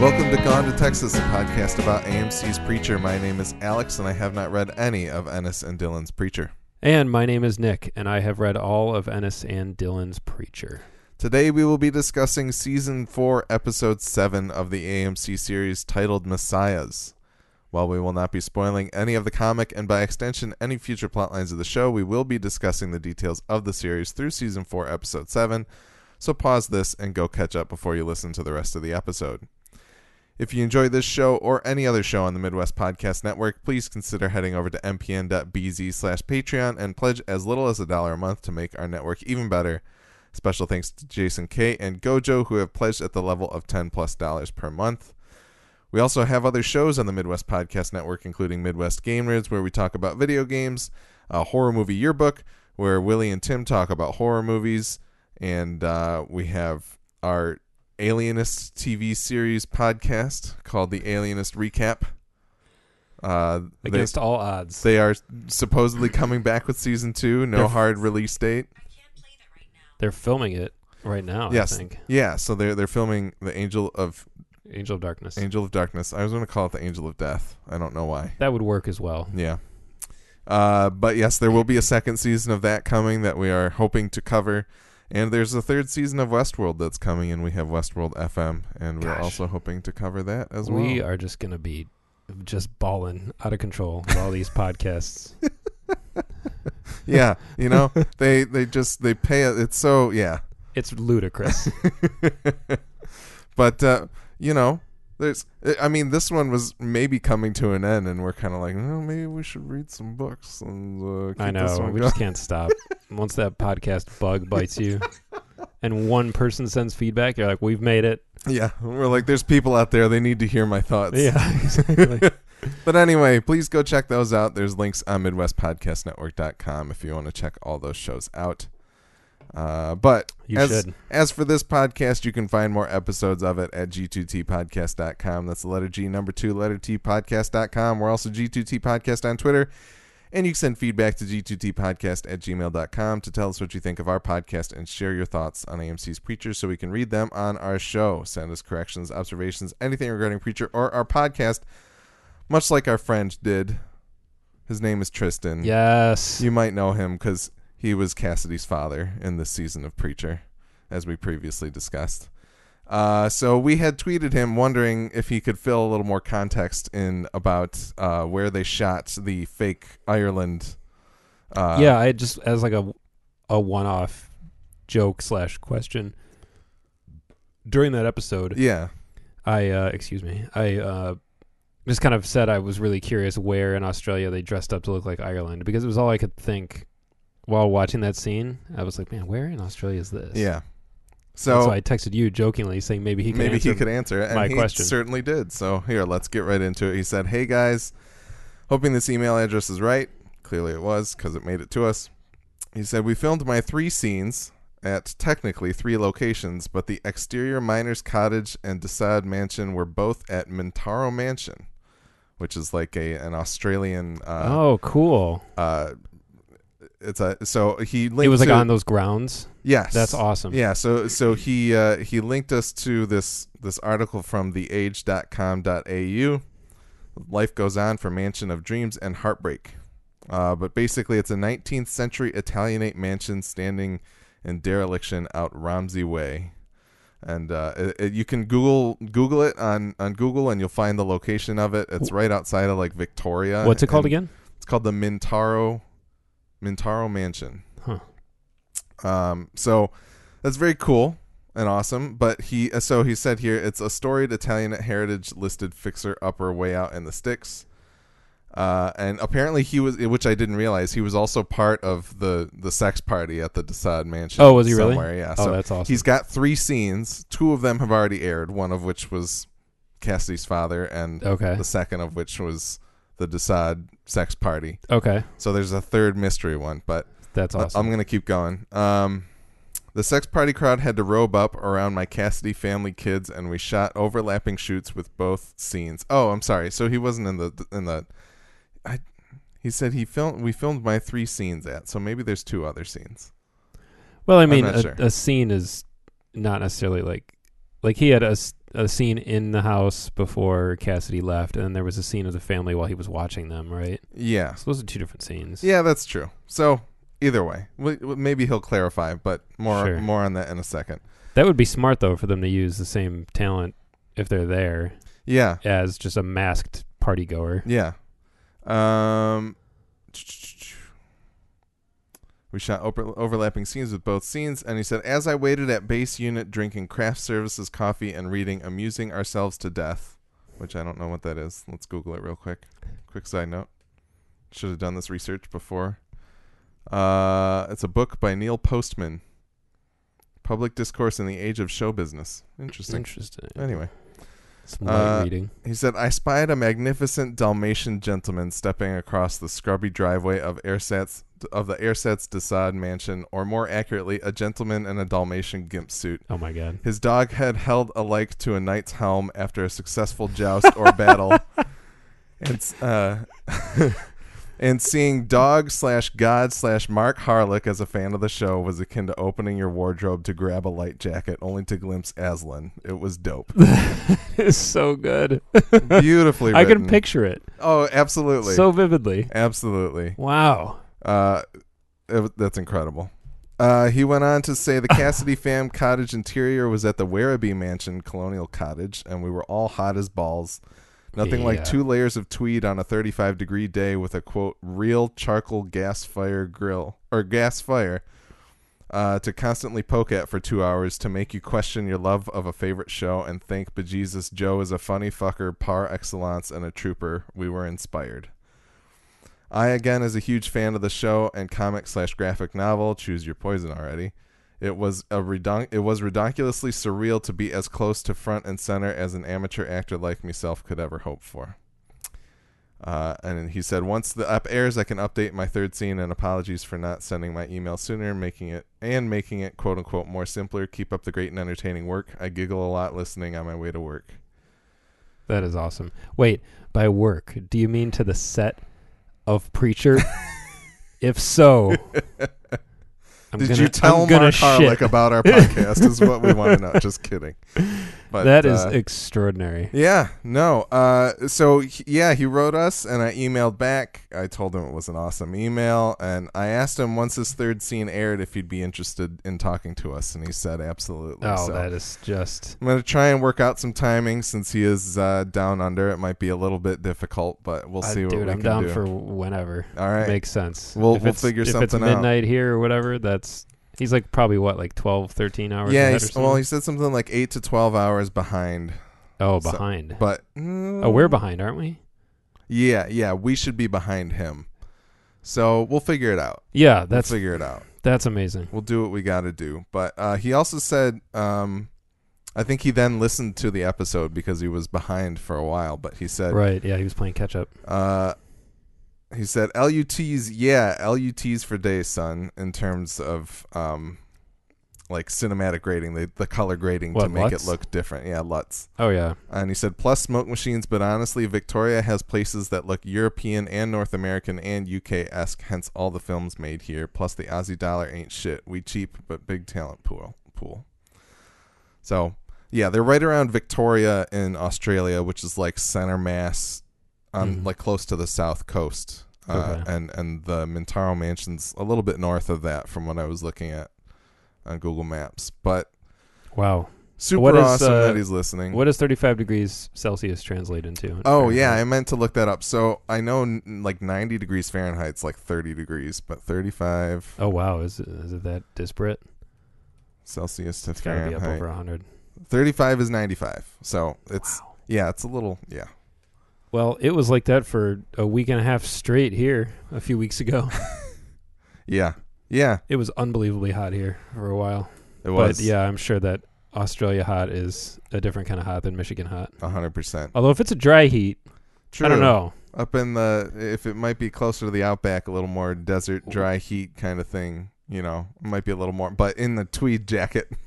Welcome to Gone to Texas, a podcast about AMC's Preacher. My name is Alex, and I have not read any of Ennis and Dillon's Preacher. And my name is Nick, and I have read all of Ennis and Dillon's Preacher. Today we will be discussing Season 4, Episode 7 of the AMC series titled Messiahs. While we will not be spoiling any of the comic and by extension any future plotlines of the show, we will be discussing the details of the series through Season 4, Episode 7. So pause this and go catch up before you listen to the rest of the episode. If you enjoy this show or any other show on the Midwest Podcast Network, please consider heading over to mpn.bz slash Patreon and pledge as little as a dollar a month to make our network even better. Special thanks to Jason K and Gojo who have pledged at the level of 10 plus dollars per month. We also have other shows on the Midwest Podcast Network, including Midwest Game Nerds, where we talk about video games, a horror movie yearbook, where Willie and Tim talk about horror movies, and uh, we have our Alienist TV series podcast called the Alienist Recap. Uh, they, Against all odds. they are supposedly coming back with season two. No They're- hard release date. They're filming it right now, yes, I think. yeah. So they're they're filming the Angel of Angel of Darkness. Angel of Darkness. I was going to call it the Angel of Death. I don't know why. That would work as well. Yeah. Uh, but yes, there will be a second season of that coming that we are hoping to cover. And there's a third season of Westworld that's coming, and we have Westworld FM, and we're Gosh. also hoping to cover that as well. We are just going to be just balling out of control with all these podcasts. yeah, you know, they they just they pay it. It's so yeah, It's ludicrous. but uh, you know, there's. I mean, this one was maybe coming to an end, and we're kind of like, oh, maybe we should read some books. And uh, I this know. one We just can't stop. Once that podcast bug bites you and one person sends feedback, you're like, we've made it. Yeah, we're like, there's people out there. They need to hear my thoughts. Yeah, exactly. But anyway, please go check those out. There's links on MidwestPodcastNetwork.com if you want to check all those shows out. Uh, but You as, should. as for this podcast, you can find more episodes of it at G2Tpodcast.com. That's the letter G, number two, letter T, podcast.com. We're also G2T Podcast on Twitter. And you can send feedback to G2Tpodcast at gmail.com to tell us what you think of our podcast and share your thoughts on AMC's Preacher so we can read them on our show. Send us corrections, observations, anything regarding Preacher or our podcast, much like our friend did. His name is Tristan. Yes. You might know him because he was Cassidy's father in this season of Preacher, as we previously discussed. Uh, so we had tweeted him wondering if he could fill a little more context in about uh, where they shot the fake Ireland. Uh, yeah, I just as like a a one off joke slash question during that episode. yeah, I uh, excuse me. I uh, just kind of said I was really curious where in Australia they dressed up to look like Ireland because it was all I could think while watching that scene. I was like, man, where in Australia is this? yeah. So, so I texted you jokingly saying maybe he could maybe answer he could answer it, and my he question. certainly did. So here, let's get right into it. He said, "Hey guys, hoping this email address is right. Clearly it was because it made it to us." He said, "We filmed my three scenes at technically three locations, but the exterior miners' cottage and Desaad mansion were both at Mintaro Mansion, which is like a an Australian. Uh, oh, cool. uh, it's a so he linked It was like to- on those grounds. Yes, That's awesome. Yeah, so so he uh, he linked us to this this article from theage.com.au. Life goes on for Mansion of Dreams and Heartbreak. Uh, but basically, it's a 19th century Italianate mansion standing in dereliction out Romsey Way, and uh, it, it- you can Google Google it on on Google, and you'll find the location of it. It's right outside of like Victoria. What's it called again? It's called the Mintaro Mintaro Mansion. Huh. Um, so that's very cool and awesome. But he, uh, so he said here, it's a storied Italian heritage listed fixer upper way out in the sticks. Uh, and apparently he was, which I didn't realize, he was also part of the the sex party at the Desaad Mansion. Oh, was he really? somewhere, Yeah. Oh, so that's awesome. he's got three scenes. Two of them have already aired. One of which was Cassidy's father, and Okay. the second of which was the Desaad sex party. Okay. So there's a third mystery one, but That's awesome. I'm gonna keep going. Um, the sex party crowd had to robe up around my Cassidy family kids, and we shot overlapping shoots with both scenes. Oh, I'm sorry. So he wasn't in the in the. I, he said he filmed. We filmed my three scenes at. So maybe there's two other scenes. Well, I mean, a, sure. a scene is not necessarily like like he had a a scene in the house before Cassidy left, and then there was a scene of the family while he was watching them. Right. Yeah. So those are two different scenes. Yeah, that's true. So either way, w- w- maybe he'll clarify, but more Sure. more on that in a second. That would be smart though for them to use the same talent if they're there Yeah. as just a masked party goer. Yeah. Um, we shot over- overlapping scenes with both scenes, and he said, As I waited at base unit drinking craft services coffee and reading Amusing Ourselves to Death, which I don't know what that is. Let's Google it real quick. Quick side note. Should have done this research before. Uh, it's a book by Neil Postman. Public Discourse in the Age of Show Business. Interesting. Interesting. Anyway. Some light Uh, reading. He said, I spied a magnificent Dalmatian gentleman stepping across the scrubby driveway of Airsats of the Airsats Desaad mansion, or more accurately, a gentleman in a Dalmatian gimp suit. Oh my god. His dog head held alike to a knight's helm after a successful joust or battle. And, uh, and seeing dog slash god slash Mark Harelik as a fan of the show was akin to opening your wardrobe to grab a light jacket only to glimpse Aslan. It was dope. it's so good. Beautifully I written. can picture it Oh, absolutely. so vividly. absolutely. Wow. Uh, it, that's incredible. Uh, he went on to say the Cassidy fam cottage interior was at the Werribee Mansion Colonial Cottage, and we were all hot as balls. Nothing Yeah. like two layers of tweed on a 35 degree day with a quote real charcoal gas fire grill or gas fire uh, to constantly poke at for two hours to make you question your love of a favorite show and think bejesus Joe is a funny fucker par excellence and a trooper. We were inspired. I again is a huge fan of the show and comic slash graphic novel. Choose your poison already. It was a redon- it was ridiculously surreal to be as close to front and center as an amateur actor like myself could ever hope for. Uh, and he said, once the app airs, I can update my third scene. And apologies for not sending my email sooner, making it and making it quote unquote more simpler. Keep up the great and entertaining work. I giggle a lot listening on my way to work. That is awesome. Wait, by work, do you mean to the set of Preacher? if so, I'm Did gonna, you tell Mark Harelik shit. about our podcast? is what we want to know. Just kidding. But that is uh, extraordinary. Yeah, no. Uh, so he- yeah, he wrote us, and I emailed back. I told him it was an awesome email, and I asked him once his third scene aired if he'd be interested in talking to us, and he said absolutely. Oh, so that is just I'm gonna try and work out some timing since he is uh, down under. It might be a little bit difficult, but we'll uh, see what dude. we I'm can down for whenever. All right. Makes sense. We'll- if we'll it's, figure if it's something out. midnight here or whatever. That's he's like probably what like 12, 13 hours. yeah, he's, well, he said something like eight to twelve hours behind, oh so- behind. but oh, we're behind, aren't we? Yeah, yeah, we should be behind him. So we'll figure it out. Yeah, We'll that's figure it out. that's amazing. We'll do what we got to do. But uh, he also said, um, I think he then listened to the episode because he was behind for a while. But he said, Right? Yeah, he was playing catch up. uh, he said, LUTs, yeah, LUTs for days, son, in terms of um, like cinematic grading, the, the color grading to make LUTs? it look different. Yeah, LUTs. Oh yeah. And he said, plus smoke machines, but honestly, Victoria has places that look European and North American and UK esque, hence all the films made here. Plus, the Aussie dollar ain't shit. We cheap, but big talent pool. pool. So, yeah, they're right around Victoria in Australia, which is like center mass, on Mhm. like close to the south coast. Uh, Okay. and and the Mintaro Mansion's a little bit north of that from what I was looking at on Google Maps. But Wow. super What is, awesome uh, that he's listening. What does 35 degrees Celsius translate into? Oh yeah, I meant to look that up. So I know n- like 90 degrees Fahrenheit's like 30 degrees, but 35 Oh wow, is it, is it that disparate? Celsius to It's got to be up over 100. 35 is 95. So it's Wow. yeah, it's a little yeah. Well, it was like that for a week and a half straight here a few weeks ago. Yeah. Yeah, it was unbelievably hot here for a while. it was But yeah, I'm sure that Australia hot is a different kind of hot than Michigan hot. 100%. Although if it's a dry heat, True. I don't know. Up in the if it might be closer to the outback, a little more desert dry heat kind of thing, you know, it might be a little more but in the tweed jacket.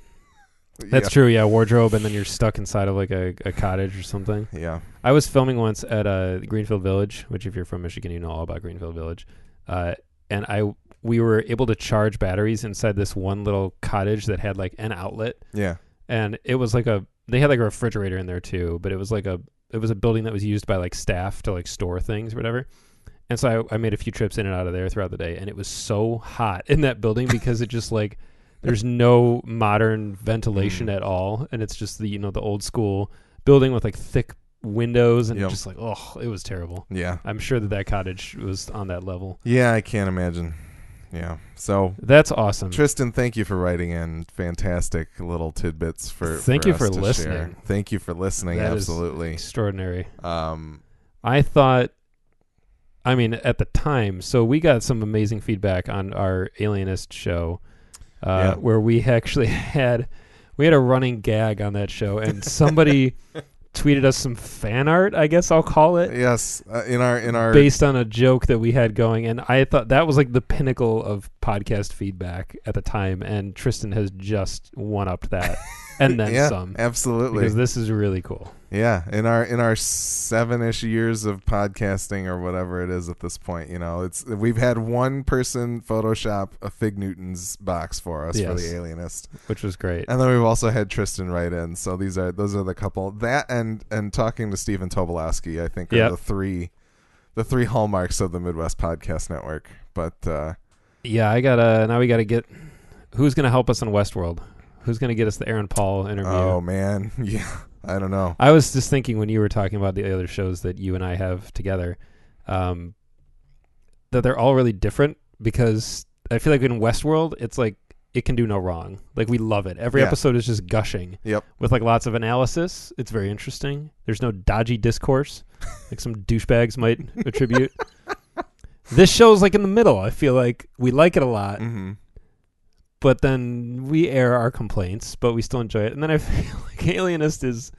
That's true. Yeah, wardrobe, and then you're stuck inside of like a, a cottage or something. Yeah. I was filming once at uh, Greenfield Village, which if you're from Michigan, you know all about Greenfield Village. Uh, and I we were able to charge batteries inside this one little cottage that had like an outlet, Yeah. and it was like a they had like a refrigerator in there too, but it was like a it was a building that was used by like staff to like store things or whatever. And so I, I made a few trips in and out of there throughout the day, and it was so hot in that building because it just like there's no modern ventilation Mm. at all, and it's just the you know the old school building with like thick windows and Yep. just like oh it was terrible. Yeah. I'm sure that that cottage was on that level. Yeah, I can't imagine. Yeah. So That's awesome. Tristan, thank you for writing in fantastic little tidbits for. Thank you us for to listening. share. Thank you for listening. That is absolutely. Extraordinary. Um, I thought, I mean, at the time, so we got some amazing feedback on our Alienist show, uh, Yeah. where we actually had we had a running gag on that show, and somebody tweeted us some fan art. I guess I'll call it. yes, uh, in our in our Based on a joke that we had going, and I thought that was like the pinnacle of podcast feedback at the time, and Tristan has just one upped that, and then yeah, some, absolutely. because this is really cool. Yeah, in our in our seven ish years of podcasting or whatever it is at this point, you know, it's we've had one person Photoshop a Fig Newton's box for us for the Alienist, Which was great. and then we've also had Tristan write in. So these are those are the couple that and and talking to Stephen Tobolowsky, I think are Yep. the three the three hallmarks of the Midwest Podcast Network. But uh, Yeah, I gotta now. We gotta get who's gonna help us in Westworld. Who's gonna get us the Aaron Paul interview? oh man, yeah, I don't know. I was just thinking when you were talking about the other shows that you and I have together, um, that they're all really different because I feel like in Westworld it's like it can do no wrong. Like we love it. Every Yeah. episode is just gushing. Yep. With like lots of analysis. It's very interesting. There's no dodgy discourse, like some douchebags might attribute. This show's like in the middle. I feel like we like it a lot hmm but then we air our complaints, but we still enjoy it. And then I feel like Alienist is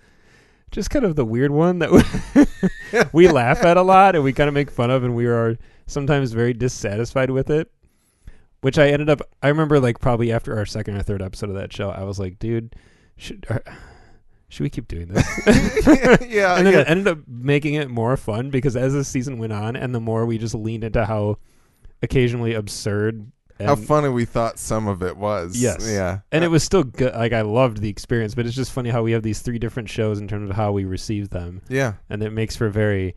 just kind of the weird one that we, laugh at a lot and we kind of make fun of, and we are sometimes very dissatisfied with it. Which I ended up, I remember like probably after our second or third episode of that show, I was like, dude, should uh, should we keep doing this? yeah, and then yeah. it ended up making it more fun because as the season went on, and the more we just leaned into how occasionally absurd. And How funny we thought some of it was. Yes. Yeah. and it was still good. Like I loved the experience, but it's just funny how we have these three different shows in terms of how we receive them, Yeah. and it makes for very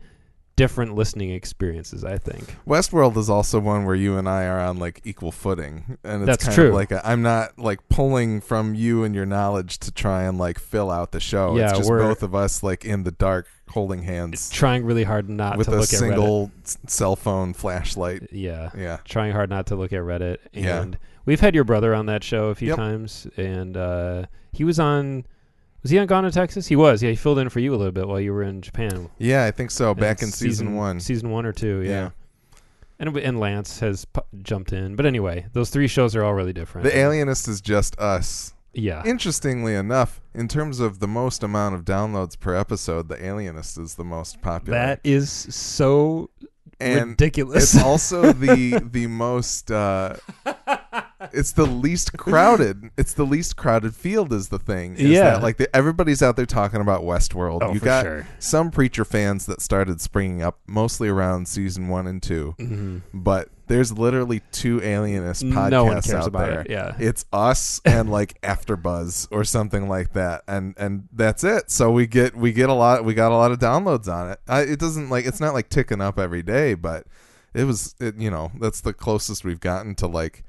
different listening experiences. I think. Westworld is also one where you and I are on like equal footing, and it's That's kind true. of like i I'm not like pulling from you and your knowledge to try and like fill out the show. Yeah, it's just we're- both of us like in the dark holding hands Trying really hard not with to a look at Reddit. single s- cell phone flashlight. Yeah, Yeah, trying hard not to look at Reddit. Yeah. And we've had your brother on that show a few Yep. times, and uh, he was on. Was he on Gone to Texas? He was. Yeah, he filled in for you a little bit while you were in Japan. yeah, I think so. Back in And season, one. season one or two. Yeah. Yeah. And and Lance has jumped in, but anyway, those three shows are all really different. The Alienist is just us. yeah, Interestingly enough, in terms of the most amount of downloads per episode, the Alienist is the most popular. that is so and ridiculous. It's also the the most. Uh, it's the least crowded. It's the least crowded field. Is the thing? Is Yeah. that, like the, everybody's out there talking about Westworld. Oh, you got sure. some preacher fans that started springing up mostly around season one and two, Mhm. but there's literally two Alienist podcasts No one cares out about there. it. Yeah, It's us and like AfterBuzz or something like that, and and that's it. So we get we get a lot. We got a lot of downloads on it. I, it doesn't like it's not like ticking up every day, but it was it, you know that's the closest we've gotten to like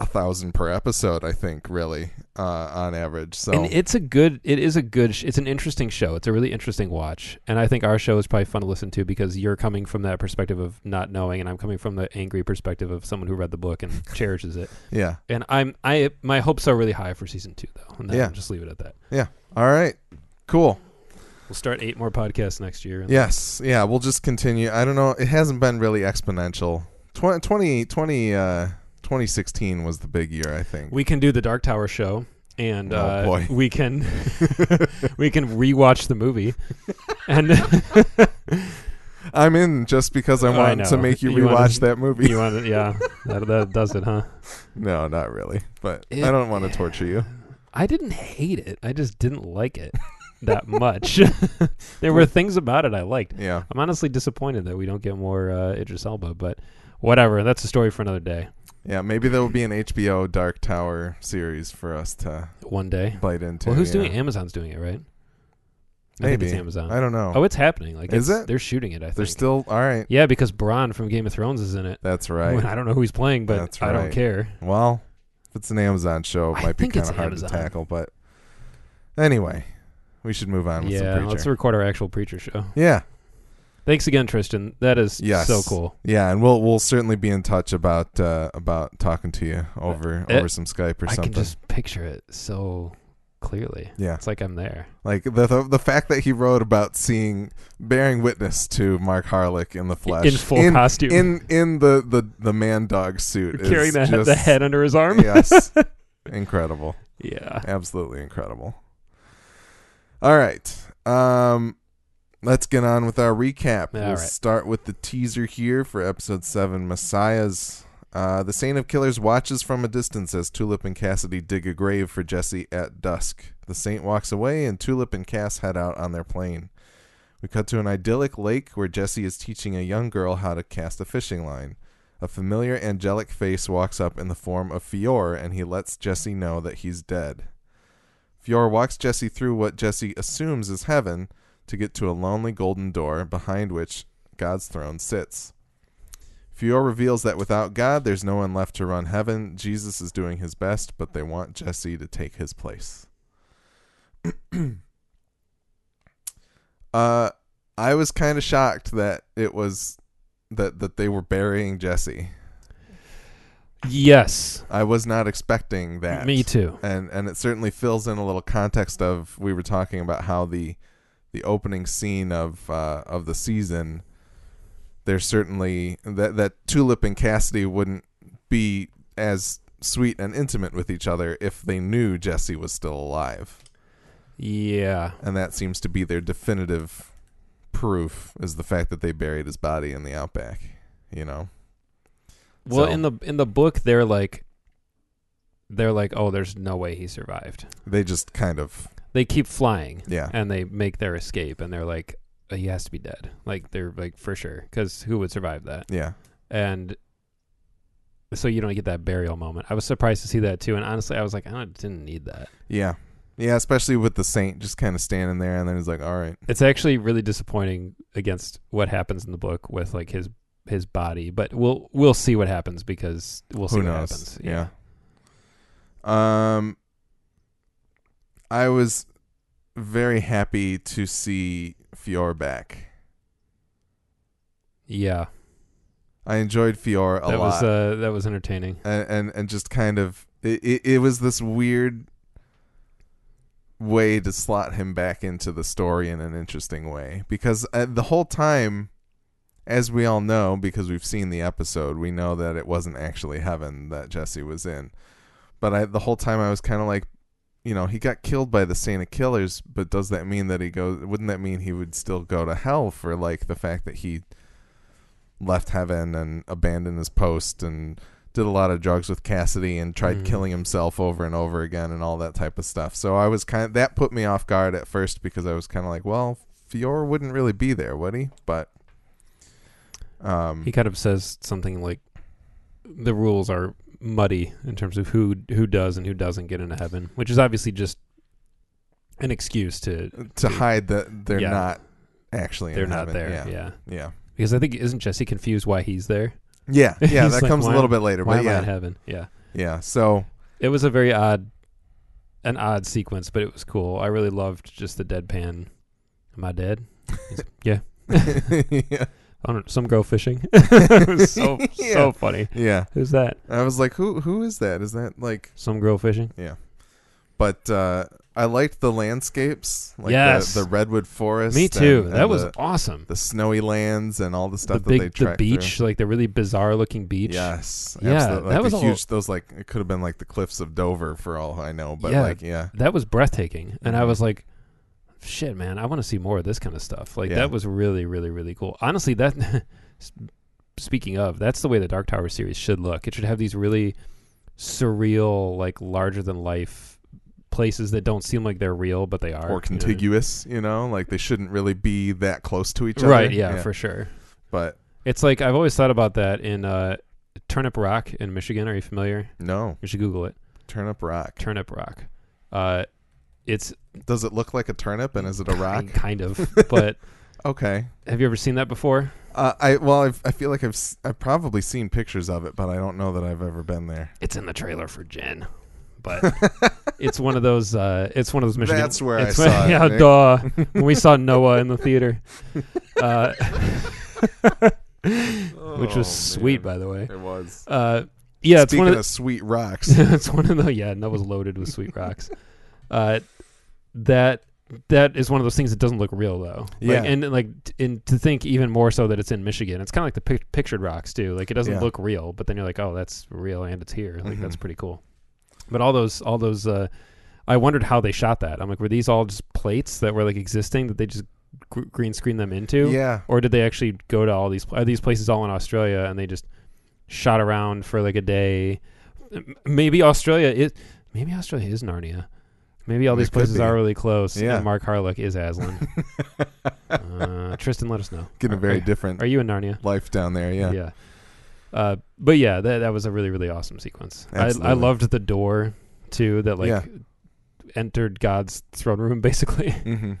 a thousand per episode. I think really uh, on average. So and it's a good. It is a good. Sh- it's an interesting show. It's a really interesting watch, and I think our show is probably fun to listen to because you're coming from that perspective of not knowing, and I'm coming from the angry perspective of someone who read the book and cherishes it. yeah And I'm I my hopes are really high for season two though, and then Yeah. I'll just leave it at that. yeah. All right. Cool. We'll start eight more podcasts next year. Yes. Yeah. We'll just continue. I don't know. It hasn't been really exponential. 20, 20, 20, uh, 2016 was the big year, I think. We can do the Dark Tower show, and Oh, uh, boy. we can we can rewatch the movie, and I'm in just because I I want to know. make you You wanna- rewatch that movie. you want to, yeah, that, that does it, huh? no, not really. But It- I don't want to torture you. I didn't hate it. I just didn't like it that much. there were things about it I liked. Yeah. I'm honestly disappointed that we don't get more uh, Idris Elba, but whatever. That's a story for another day. Yeah, maybe there will be an HBO Dark Tower series for us to One day. bite into. Well, who's yeah. doing? it? Amazon's doing it, right? I think Maybe it's Amazon. I don't know. Oh, it's happening. Like, Is it's- it? They're shooting it. I think. They're still all right. Yeah, because Bronn from Game of Thrones is in it. That's right. I don't know who he's playing, but That's I don't care. Well, if it's an Amazon show, it I might be kind of hard Amazon. to tackle. But anyway, we should move on with Yeah, some let's record our actual preacher show. yeah, Thanks again, Tristan. That is Yes. so cool. yeah, and we'll we'll certainly be in touch about uh, about talking to you over Uh, over some Skype or I something. I can just picture it so clearly. yeah, It's like I'm there. like the, the the fact that he wrote about seeing bearing witness to Mark Harelik in the flesh in full in, costume, in in the the the man dog suit, carrying the, just, the head under his arm. yes, incredible. yeah. Absolutely incredible. All right. Um let's get on with our recap. All we'll right. start with the teaser here for episode 7 Messiahs. Uh, the Saint of Killers watches from a distance as Tulip and Cassidy dig a grave for Jesse at dusk. The Saint walks away and Tulip and Cass head out on their plane. We cut to an idyllic lake where Jesse is teaching a young girl how to cast a fishing line. A familiar angelic face walks up in the form of Fiore and he lets Jesse know that he's dead. Fiore walks Jesse through what Jesse assumes is heaven to get to a lonely golden door behind which God's throne sits. Fiore reveals that without God, there's no one left to run heaven. Jesus is doing his best, but they want Jesse to take his place. uh, I was kind of shocked that it was that that they were burying Jesse. Yes. I was not expecting that. Me too. and and it certainly fills in a little context of we were talking about how the the opening scene of uh, of the season there's certainly that that Tulip and Cassidy wouldn't be as sweet and intimate with each other if they knew Jesse was still alive Yeah. and that seems to be their definitive proof is the fact that they buried his body in the outback you know Well, So- in the in the book, they're like, they're like, oh, there's no way he survived. they just kind of They keep flying, yeah and they make their escape, and they're like, oh, he has to be dead. Like they're like for sure, because who would survive that? yeah And so you don't get that burial moment. I was surprised to see that too, and honestly, I was like, I didn't need that. yeah yeah especially with the saint just kind of standing there and then he's like all right It's actually really disappointing against what happens in the book with like his his body, but we'll we'll see what happens because we'll see Who what knows? happens. Yeah. Um, I was very happy to see Fiore back. yeah. I enjoyed Fiore a that lot, was uh, that was entertaining. and, and and just kind of it, it. It was this weird way to slot him back into the story in an interesting way because uh, the whole time as we all know because we've seen the episode we know that it wasn't actually heaven that jesse was in but I, the whole time i was kind of like you know he got killed by the saint of killers but does that mean that he goes wouldn't that mean he would still go to hell for like the fact that he left heaven and abandoned his post and did a lot of drugs with Cassidy and tried Mhm. killing himself over and over again and all that type of stuff. So I was kind of that put me off guard at first because I was kind of like, well, Fiore wouldn't really be there, would he? But um, He kind of says something like the rules are muddy in terms of who who does and who doesn't get into heaven, which is obviously just an excuse to to hide that they're Yeah. not actually they're in not heaven. there. Yeah, Yeah. yeah, Because I think isn't Jesse confused why he's there? yeah, yeah. That like, comes a little bit later, Why but am I in yeah, heaven? Yeah. yeah. So It was a very odd an odd sequence, but it was cool. I really loved just the deadpan. Am I dead? Yeah. yeah, I don't, some girl fishing. it was so Yeah. so funny. yeah. Who's that? I was like, who who is that? Is that like Some girl fishing? Yeah. But uh, I liked the landscapes, like Yes. the, the redwood forest. Me too. and- that was the, awesome. the snowy lands and all the The stuff that big they the tracked beach, like the really bizarre looking beach. Yes, Yeah, absolutely. Like that was the all- huge. Those like it could have been like the cliffs of Dover for all I know, but Yeah. like yeah, That was breathtaking. And I was like, shit, man, I want to see more of this kind of stuff. Like Yeah. that was really, really, really cool. Honestly, that speaking of, that's the way the Dark Tower series should look. It should have these really surreal, like larger than life places that don't seem like they're real, but they are. or you know? contiguous. You know, like they shouldn't really be that close to each other. Right, yeah, for sure. but It's like I've always thought about that in uh Turnip Rock in Michigan. Are you familiar? No, You should Google it. turnip rock. Turnip Rock. Uh, it's Does it look like a turnip and is it a rock? kind of, but Okay. have you ever seen that before? Uh, I well, I've, I feel like I've s- I've probably seen pictures of it, but I don't know that I've ever been there. It's in the trailer for Jen, but it's one of those. Uh, it's one of those Michigan. That's where I it's saw it, Yeah, Nick. duh. when we saw Noah in the theater, uh, which was sweet, by the way. It was. Uh, yeah, it's Speaking one of of sweet rocks. it's one of the yeah. and that was loaded with sweet rocks. Uh, that that is one of those things that doesn't look real though. Like, Yeah. and like and to think even more so that it's in Michigan. It's kind of like the pic- pictured rocks too. Like it doesn't Yeah. look real, but then you're like, oh, that's real and it's here. Like that's Mhm. pretty cool. But all those all those uh, I wondered how they shot that. I'm like, were these all just plates that were like existing that they just gr- green screen them into? yeah. Or did they actually go to all these are these places all in Australia and they just shot around for like a day? Maybe Australia is maybe Australia is Narnia. Maybe all It these could places be. are really close. Yeah. And Mark Harelik is Aslan. uh, Tristan, let us know. Getting a very are, different Are you in Narnia? life down there. Yeah. Yeah. Uh, but yeah, that that was a really really awesome sequence. I, I Absolutely. loved the door too that like Yeah. entered God's throne room basically. hmm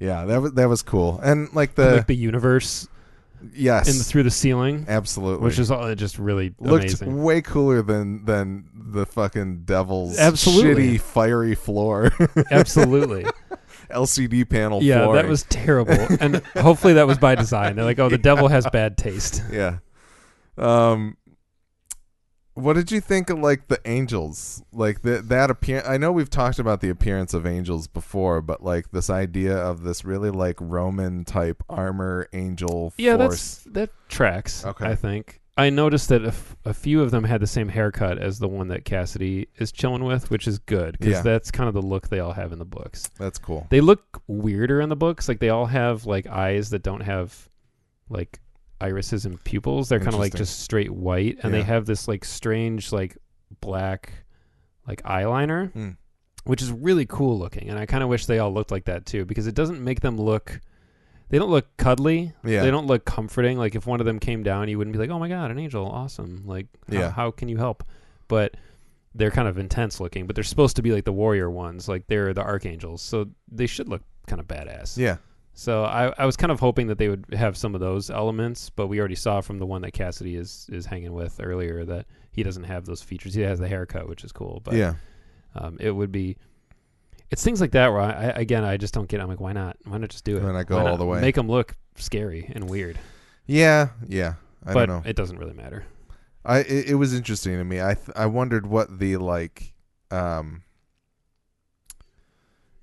Yeah, that was that was cool, and like the like the universe yes, in the, through the ceiling, absolutely, which is all just really looked amazing. way cooler than than the fucking devil's Absolutely. shitty fiery floor, Absolutely. LCD panel. Floor. Yeah, flooring. that was terrible. And hopefully that was by design. They're like, oh, the devil has bad taste. yeah. Um, what did you think of like the angels? Like that that appear? I know we've talked about the appearance of angels before, but like this idea of this really like Roman type armor angel Yeah, force. that's that tracks. Okay. I think I noticed that a, f- a few of them had the same haircut as the one that Cassidy is chilling with, which is good because Yeah. that's kind of the look they all have in the books. That's cool. They look weirder in the books. Like they all have like eyes that don't have like irises and pupils. They're kind of like just straight white, and they have this like strange like black like eyeliner, Hmm. which is really cool looking. And I kind of wish they all looked like that too because it doesn't make them look. They don't look cuddly. Yeah. They don't look comforting. Like if one of them came down, you wouldn't be like, "Oh my god, an angel, awesome!" Like, how, Yeah. how can you help? But they're kind of intense looking, but they're supposed to be like the warrior ones, like they're the archangels, so they should look kind of badass. Yeah. So I, I was kind of hoping that they would have some of those elements, but we already saw from the one that Cassidy is is hanging with earlier that he doesn't have those features. He has the haircut, which is cool, but yeah. um, it would be. It's things like that where I, I again I just don't get. it. I'm like, why not? Why not just do it? Why not go Why all the way? Make them look scary and weird, Yeah. Yeah. I but don't know. it doesn't really matter. I it, it was interesting to me. I th- I wondered what the like um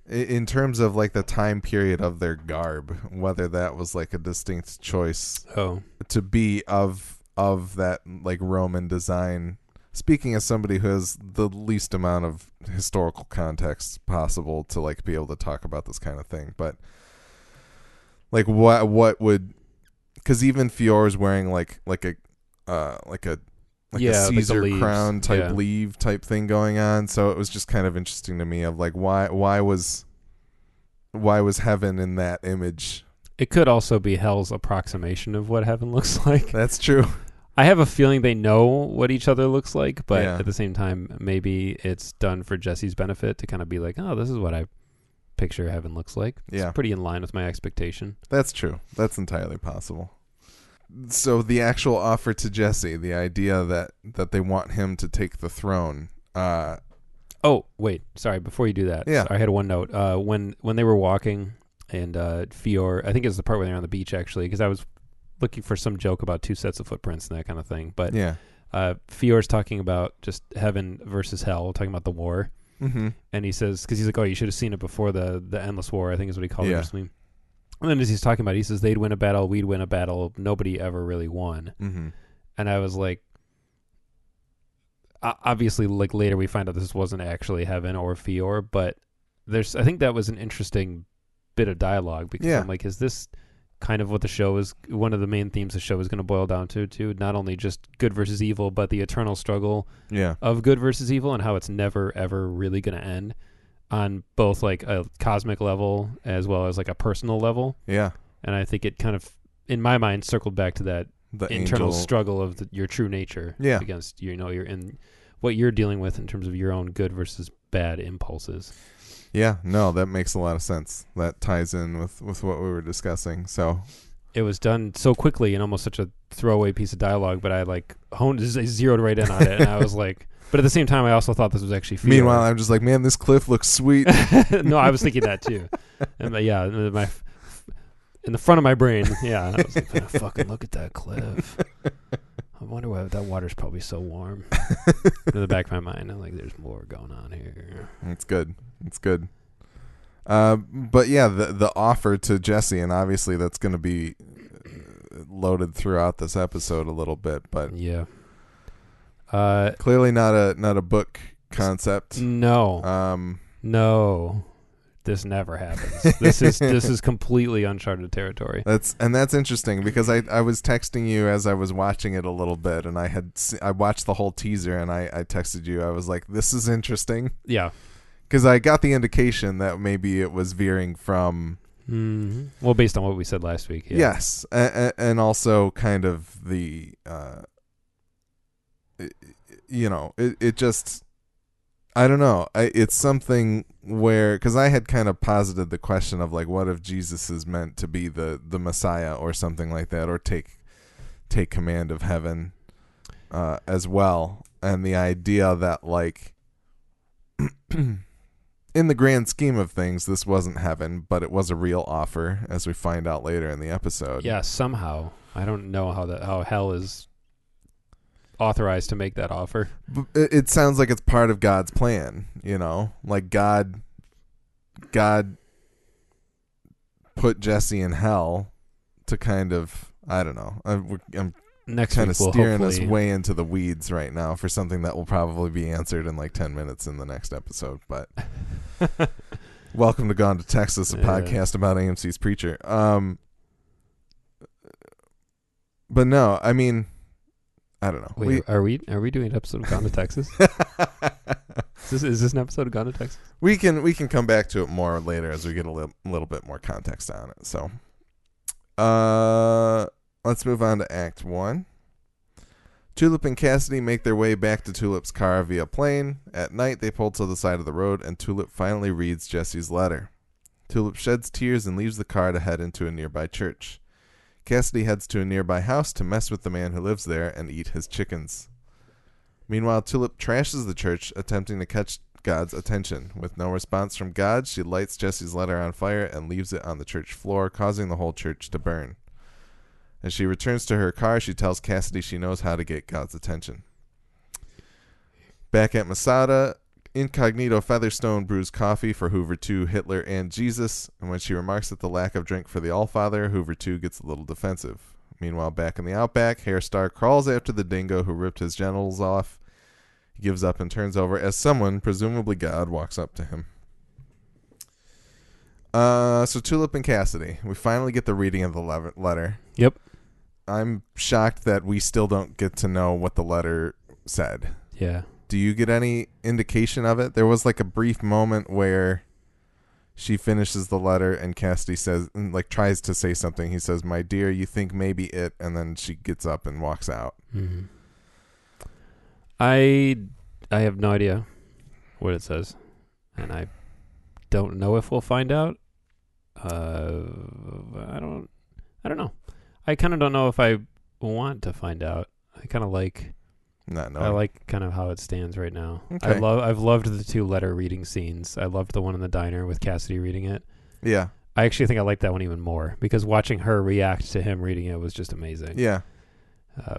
in terms of like the time period of their garb, whether that was like a distinct choice Oh, to be of of that like Roman design. Speaking as somebody who has the least amount of historical context possible to like be able to talk about this kind of thing, but like what what would because even Fiore's wearing like like a uh like a like Yeah, a Caesar leaves. crown type Yeah. leave type thing going on. So it was just kind of interesting to me of like why why was why was heaven in that image? it could also be Hell's approximation of what heaven looks like. That's true. I have a feeling they know what each other looks like, but Yeah. at the same time, maybe it's done for Jesse's benefit to kind of be like, oh, this is what I picture heaven looks like. Yeah. Pretty in line with my expectation. That's true. That's entirely possible. So the actual offer to Jesse, the idea that that they want him to take the throne, uh, Oh, wait, sorry. Before you do that, Yeah. I had one note. Uh, when when they were walking, and uh, Fiore, I think it was the part where they're on the beach actually, because I was looking for some joke about two sets of footprints and that kind of thing. But yeah, uh, Fiore's talking about just heaven versus hell, talking about the war. mm-hmm. and he says because he's like, "Oh, you should have seen it before the the endless war." I think is what he called Yeah. it. or something. And then as he's talking about, it, he says they'd win a battle, we'd win a battle. Nobody ever really won. Mm-hmm. And I was like, obviously, like later we find out this wasn't actually heaven or Fiore, but there's I think that was an interesting bit of dialogue because Yeah. I'm like, is this kind of what the show is? One of the main themes the show is going to boil down to, to not only just good versus evil, but the eternal struggle yeah, of good versus evil and how it's never ever really going to end on both like a cosmic level as well as like a personal level yeah. and i think it kind of in my mind circled back to that the internal angel. struggle of the, your true nature Yeah. against you know your in what you're dealing with in terms of your own good versus bad impulses. Yeah, no, that makes a lot of sense. That ties in with with what we were discussing. So It was done so quickly and almost such a throwaway piece of dialogue, but I like honed z- zeroed right in on it, and I was like, but at the same time, I also thought this was actually. Fiore. meanwhile, I'm just like, man, this cliff looks sweet. no, I was thinking that too. And uh, yeah, in my in the front of my brain, yeah, I was like, "Ah, fucking look at that cliff. I wonder why that water's probably so warm. in the back of my mind, I'm like, there's more going on here. It's good. It's good. Uh, but yeah, the the offer to Jesse, and obviously that's going to be uh, loaded throughout this episode a little bit, but Yeah. Uh, clearly not a not a book concept. no, Um, no, this never happens. this is this is completely uncharted territory. that's and that's interesting because I I was texting you as I was watching it a little bit, and I had se- I watched the whole teaser, and I I texted you. I was like, this is interesting Yeah. because I got the indication that maybe it was veering from hmm Well, based on what we said last week. Yeah. Yes, and, and also kind of the, uh, you know, it it just, I don't know. I, it's something where because I had kind of posited the question of like, what if Jesus is meant to be the the Messiah or something like that, or take take command of heaven uh, as well, and the idea that like. In the grand scheme of things, this wasn't heaven, but it was a real offer, as we find out later in the episode. Yeah. Somehow, I don't know how that how hell is authorized to make that offer. It it sounds like it's part of God's plan, you know, like God, God put Jesse in hell to kind of, I don't know, I, I'm Next kind of we'll steering us way into the weeds right now for something that will probably be answered in like ten minutes in the next episode. But welcome to Gone to Texas, a Yeah. podcast about AMC's Preacher. Um, but no, I mean, I don't know. Wait, are we are we doing an episode of Gone to Texas? Is this, is this an episode of Gone to Texas? we can we can come back to it more later as we get a little, little bit more context on it. So, uh, let's move on to Act One. Tulip and Cassidy make their way back to Tulip's car via plane. At night, they pull to the side of the road, and Tulip finally reads Jesse's letter. Tulip sheds tears and leaves the car to head into a nearby church. Cassidy heads to a nearby house to mess with the man who lives there and eat his chickens. Meanwhile, Tulip trashes the church, attempting to catch God's attention. With no response from God, she lights Jesse's letter on fire and leaves it on the church floor, causing the whole church to burn. As she returns to her car, she tells Cassidy she knows how to get God's attention. Back at Masada, Incognito Featherstone brews coffee for Hoover 2, Hitler, and Jesus, and when she remarks at the lack of drink for the Allfather, Hoover 2 gets a little defensive. Meanwhile, back in the outback, Herr Starr crawls after the dingo who ripped his genitals off. He gives up and turns over as someone, presumably God, walks up to him. Uh, so Tulip and Cassidy, we finally get the reading of the letter. Yep. I'm shocked that we still don't get to know what the letter said. Yeah. Do you get any indication of it? There was like a brief moment where she finishes the letter and Cassidy says, and, like, tries to say something. He says, "My dear, you think maybe it," and then she gets up and walks out. hmm I I have no idea what it says, and I don't know if we'll find out. Uh, I don't. I don't know. I kind of don't know if I want to find out. I kind of like. Not I like kind of how it stands right now. I love. I've loved the two letter reading scenes. I loved the one in the diner with Cassidy reading it. yeah, I actually think I like that one even more because watching her react to him reading it was just amazing. yeah. Uh,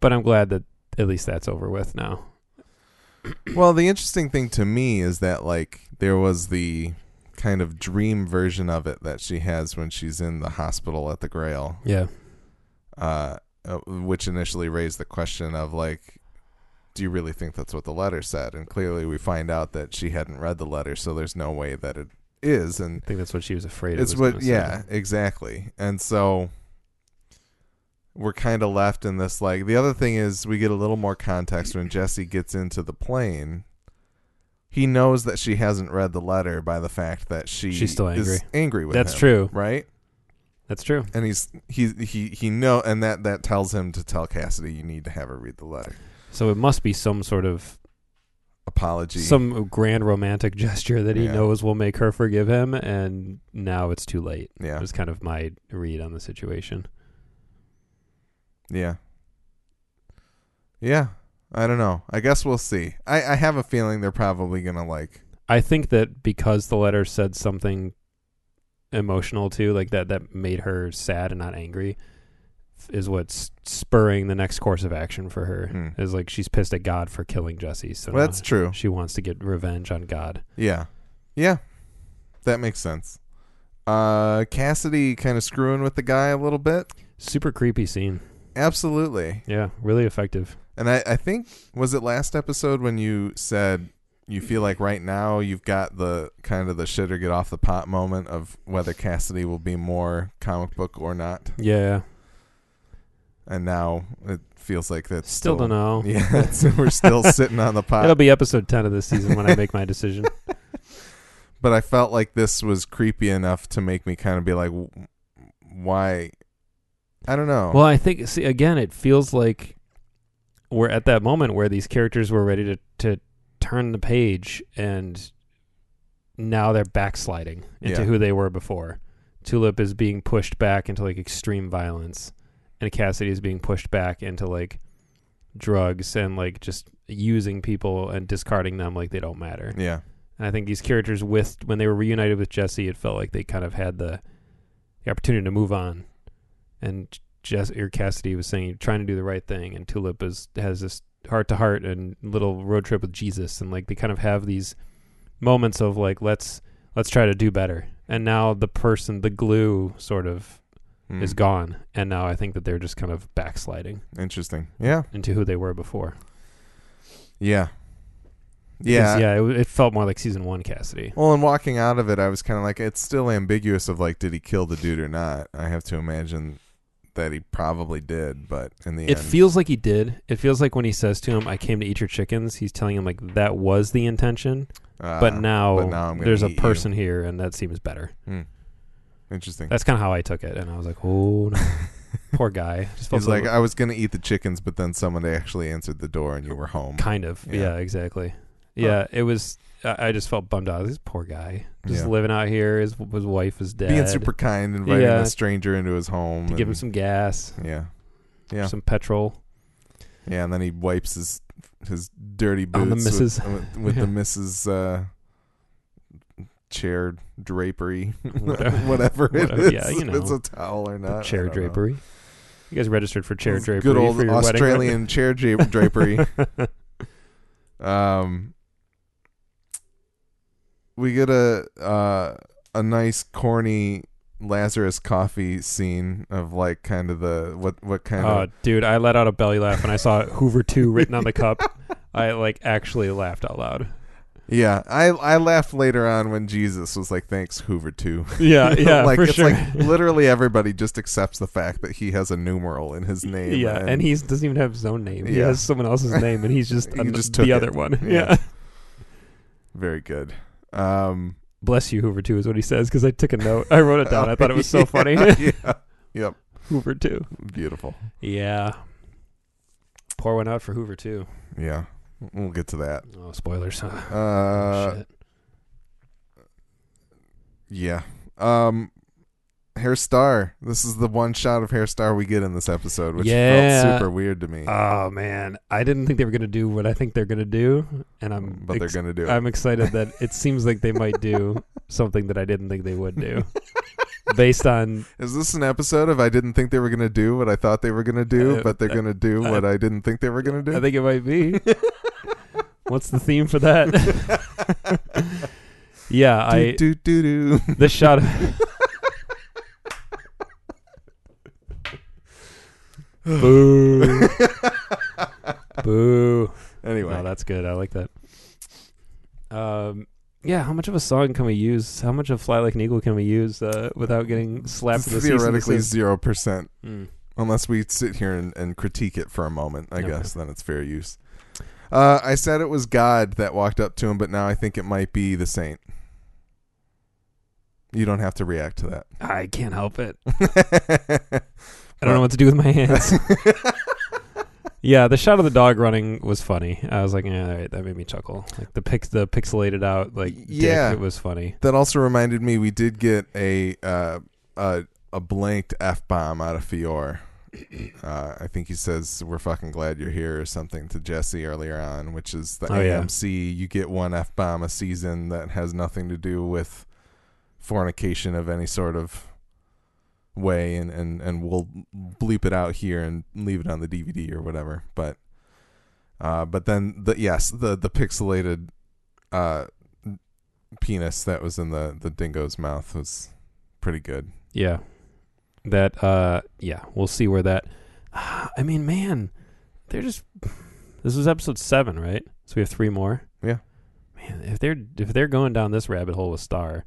but I'm glad that at least that's over with now. Well, the interesting thing to me is that like there was the kind of dream version of it that she has when she's in the hospital at the Grail. Yeah. uh, uh, which initially raised the question of like, do you really think that's what the letter said? And clearly, we find out that she hadn't read the letter, so there's no way that it is. And I think that's what she was afraid of. it's what, yeah, exactly. And so we're kind of left in this like. The other thing is, we get a little more context when Jesse gets into the plane. He knows that she hasn't read the letter by the fact that she She's still is angry. angry with That's him, true. right? That's true. and he's he he he know and that that tells him to tell Cassidy you need to have her read the letter. So it must be some sort of Apology. some grand romantic gesture that he Yeah. knows will make her forgive him, and now it's too late. yeah. Is kind of my read on the situation. Yeah. Yeah. I don't know. I guess we'll see. I, I have a feeling they're probably gonna like I think that because the letter said something emotional too, like that, that made her sad and not angry, is what's spurring the next course of action for her. Hmm. Is like she's pissed at God for killing Jesse, so Well, that's true. She wants to get revenge on God. Yeah. Yeah. That makes sense. Uh Cassidy kind of screwing with the guy a little bit. Super creepy scene. Absolutely. Yeah, really effective. And I, I think was it last episode when you said you feel like right now you've got the kind of the shit or get off the pot moment of whether Cassidy will be more comic book or not. Yeah, And now it feels like that's still don't know. Yeah, so we're still sitting on the pot. It'll be episode ten of this season when I make my decision. but I felt like this was creepy enough to make me kind of be like, why? I don't know. Well, I think see again, it feels like we're at that moment where these characters were ready to to turn the page, and now they're backsliding into Yeah. who they were before. Tulip is being pushed back into like extreme violence, and Cassidy is being pushed back into like drugs and like just using people and discarding them like they don't matter. yeah, And I think these characters, with when they were reunited with Jesse, it felt like they kind of had the, the opportunity to move on. And Jess or Cassidy was saying trying to do the right thing, and Tulip is has this heart to heart and little road trip with Jesus, and like they kind of have these moments of like let's let's try to do better. And now the person, the glue, sort of Hmm. is gone, and now I think that they're just kind of backsliding interesting. Yeah, into who they were before. yeah, yeah. yeah. It, it felt more like season one Cassidy. Well, and walking out of it, I was kind of like, it's still ambiguous of like, did he kill the dude or not? I have to imagine that he probably did, but in the end, It end, feels like he did. It feels like when he says to him, "I came to eat your chickens," he's telling him like that was the intention. uh, but now, but now there's a eat you. person here, and that seems better. Hmm. Interesting. That's kind of how I took it, and I was like, "Oh, no. poor guy." He's like, I was gonna eat the chickens, but then someone actually answered the door, and you were home. kind of, Yeah. yeah, exactly. Yeah, it was. I I just felt bummed out. This poor guy, just Yeah. living out here. His his wife is dead. Being super kind, inviting Yeah. a stranger into his home, to give him and- some gas, yeah, yeah, some petrol. yeah, and then he wipes his his dirty boots On the with- missus. with, with Yeah. the missus uh, chair drapery, Whatever. whatever it Whatever, is. yeah, you if it's know. a towel or not. I chair don't know. drapery. You guys registered for chair drapery. Good old for your wedding, right? Australian chair dra- drapery. Um, we get a uh, a nice corny Lazarus coffee scene of like kind of the what what kind Oh, of dude, I let out a belly laugh when I saw Hoover 2 written on the cup. I like actually laughed out loud. yeah I I laughed later on when Jesus was like thanks Hoover too Yeah, yeah, like for it's sure. like literally everybody just accepts the fact that he has a numeral in his name yeah, and he doesn't even have his own name. He has someone else's name, and he's just, He an- just took the it. other one. Yeah. Yeah. very good um Bless you, Hoover 2 is what he says because I took a note. I wrote it down. I thought it was so funny. yeah yep Hoover 2. beautiful Yeah. Pour one out for Hoover 2. yeah we'll get to that Oh, spoilers. Huh? uh Shit. Yeah. Um Herr Starr. This is the one shot of Herr Starr we get in this episode, which Yeah. felt super weird to me. Oh, man. I didn't think they were going to do what I think they're going to do. And I'm but ex- they're gonna do it. I'm excited that it seems like they might do something that I didn't think they would do. Based on Is this an episode of I didn't think they were gonna do what I thought they were gonna do, Uh, but they're uh, gonna do uh, what I didn't think they were gonna do? I think it might be. What's the theme for that? yeah, I do do do. do. the shot. Boo. Boo. Anyway, No, that's good. I like that. Um, yeah. How much of a song can we use? How much of "Fly Like an Eagle" can we use uh, without getting slapped with theoretically zero percent, Mm. unless we sit here and, and critique it for a moment. I Okay. guess then it's fair use. Uh, I said it was God that walked up to him, but now I think it might be the saint. You don't have to react to that. I can't help it. I don't know what to do with my hands. yeah, the shot of the dog running was funny. I was like, yeah, all right, that made me chuckle. Like the pix, the pixelated out, like Yeah. it was funny. That also reminded me we did get a uh, a, a blanked f bomb out of Fiore. Uh, I think he says we're fucking glad you're here or something to Jesse earlier on, which is the Oh, yeah. AMC. You get one f bomb a season that has nothing to do with fornication of any sort of way, and and and we'll bleep it out here and leave it on the DVD or whatever. But uh, but then the yes the the pixelated uh penis that was in the the dingo's mouth was pretty good. Yeah, that. uh Yeah, we'll see where that. I mean, man, they're just. This is episode seven, right? So we have three more. Yeah. Man, if they're if they're going down this rabbit hole with Starr,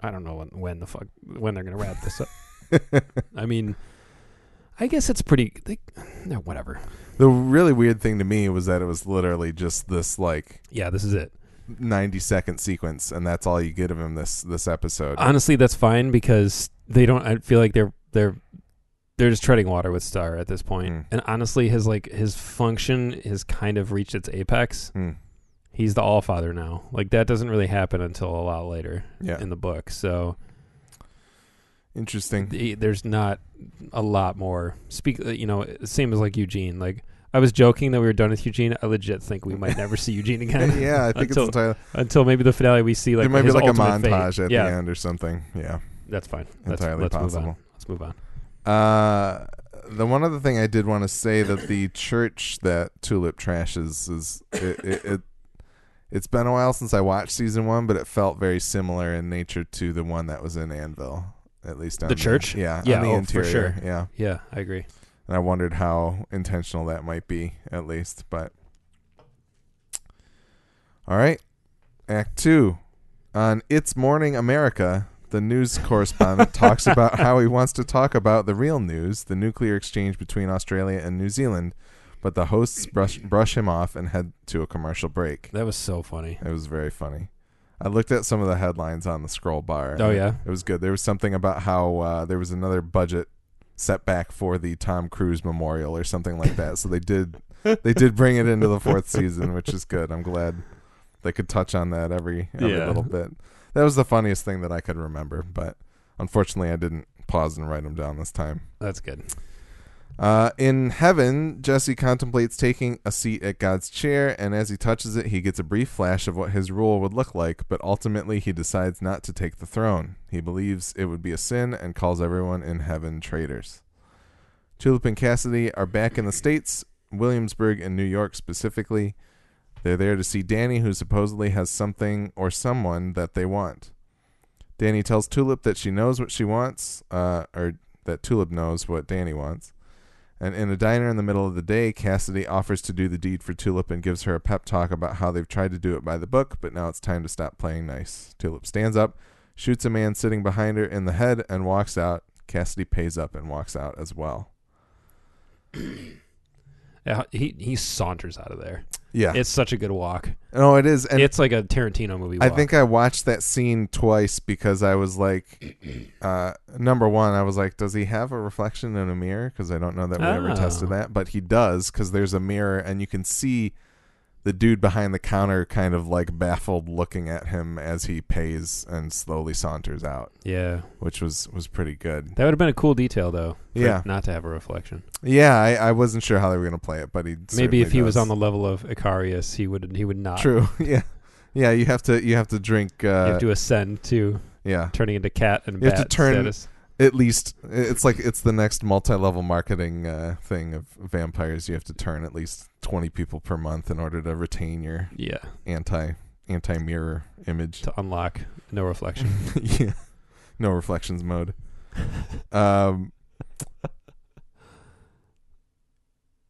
I don't know when when the fuck when they're gonna wrap this up. I mean, I guess it's pretty. They, no, whatever. The really weird thing to me was that it was literally just this like Yeah, this is it. 90 second sequence and that's all you get of him this this episode. Honestly, that's fine because they don't. I feel like they're they're they're just treading water with Starr at this point. Mm. And honestly, his like his function has kind of reached its apex. Hmm. He's the All Father now. Like that doesn't really happen until a lot later Yeah. in the book. So Interesting. the, there's not a lot more. Speak, uh, you know, same as like Eugene. Like I was joking that we were done with Eugene. I legit think we might never see Eugene again. yeah, I think Until- it's entirely until maybe the finale we see like there might be like a ultimate fate. montage at yeah, the end or something. Yeah. that's fine. Let's, Entirely let's move on. possible. Let's move on. Uh, the one other thing I did want to say that the church that Tulip trashes is it, it, it it's been a while since I watched season one, but it felt very similar in nature to the one that was in Annville, at least on The church? yeah, Yeah, on the oh, for interior, sure. yeah. Yeah, I agree. And I wondered how intentional that might be, at least. But all right, Act Two on It's Morning America. The news correspondent talks about how he wants to talk about the real news, the nuclear exchange between Australia and New Zealand, but the hosts brush, brush him off and head to a commercial break. That was so funny. It was very funny. I looked at some of the headlines on the scroll bar. Oh yeah. it was good. There was something about how uh, there was another budget setback for the Tom Cruise memorial or something like that. So they did they did bring it into the fourth season, which is good. I'm glad they could touch on that every every Yeah. little bit. That was the funniest thing that I could remember, but unfortunately I didn't pause and write them down this time. That's good. Uh, in heaven, Jesse contemplates taking a seat at God's chair, and as he touches it, he gets a brief flash of what his rule would look like, but ultimately he decides not to take the throne. He believes it would be a sin and calls everyone in heaven traitors. Tulip and Cassidy are back in the States, Williamsburg and New York specifically. They're there to see Danny, who supposedly has something or someone that they want. Danny tells Tulip that she knows what she wants, uh, or that Tulip knows what Danny wants. And in a diner in the middle of the day, Cassidy offers to do the deed for Tulip and gives her a pep talk about how they've tried to do it by the book, but now it's time to stop playing nice. Tulip stands up, shoots a man sitting behind her in the head, and walks out. Cassidy pays up and walks out as well. He he saunters out of there. Yeah. It's such a good walk. no, it is. And it's like a Tarantino movie. I think I watched that scene twice because I was like, uh, number one, I was like, does he have a reflection in a mirror? Because I don't know that we ever Oh. tested that, but he does because there's a mirror and you can see the dude behind the counter kind of like baffled looking at him as he pays and slowly saunters out, Yeah, which was was pretty good. that would have been a cool detail though. Yeah. not to have a reflection. Yeah, I, I wasn't sure how they were gonna play it, but he Maybe if he was on the level of Eccarius, he would he would not. true, yeah, yeah. You have to you have to drink. Uh, You have to ascend to yeah, turning into cat and You have to turn- status. At least it's like it's the next multi-level marketing uh, thing of vampires you have to turn at least 20 people per month in order to retain your Yeah, anti anti-mirror image to unlock no reflection. yeah no reflections mode um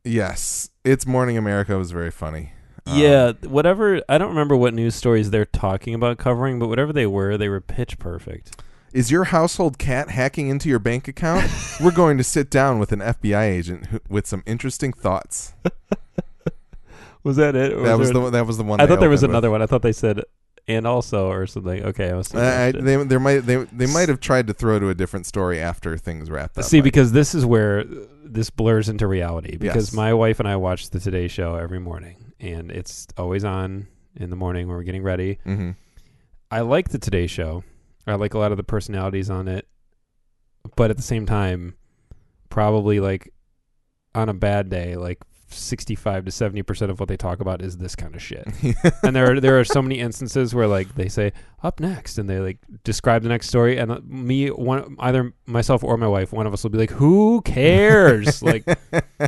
yes it's morning america was very funny Um, yeah, whatever. I don't remember what news stories they're talking about covering, but whatever they were, they were pitch perfect. Is your household cat hacking into your bank account we're going to sit down with an fbi agent who, with some interesting thoughts Was that it? Or that was the that was the one I thought there was opened with. another one. I thought they said and also or something. Okay, I was I, I, they, might they, they might have tried to throw to a different story after things wrapped up. See, like- because this is where this blurs into reality. Because Yes. my wife and I watch the Today Show every morning, and it's always on in the morning when we're getting ready. Mhm. I like the Today Show. I like a lot of the personalities on it, but at the same time, probably like on a bad day, like sixty-five to seventy percent of what they talk about is this kind of shit. and there are there are so many instances where like they say up next and they like describe the next story and uh, me one either myself or my wife one of us will be like who cares like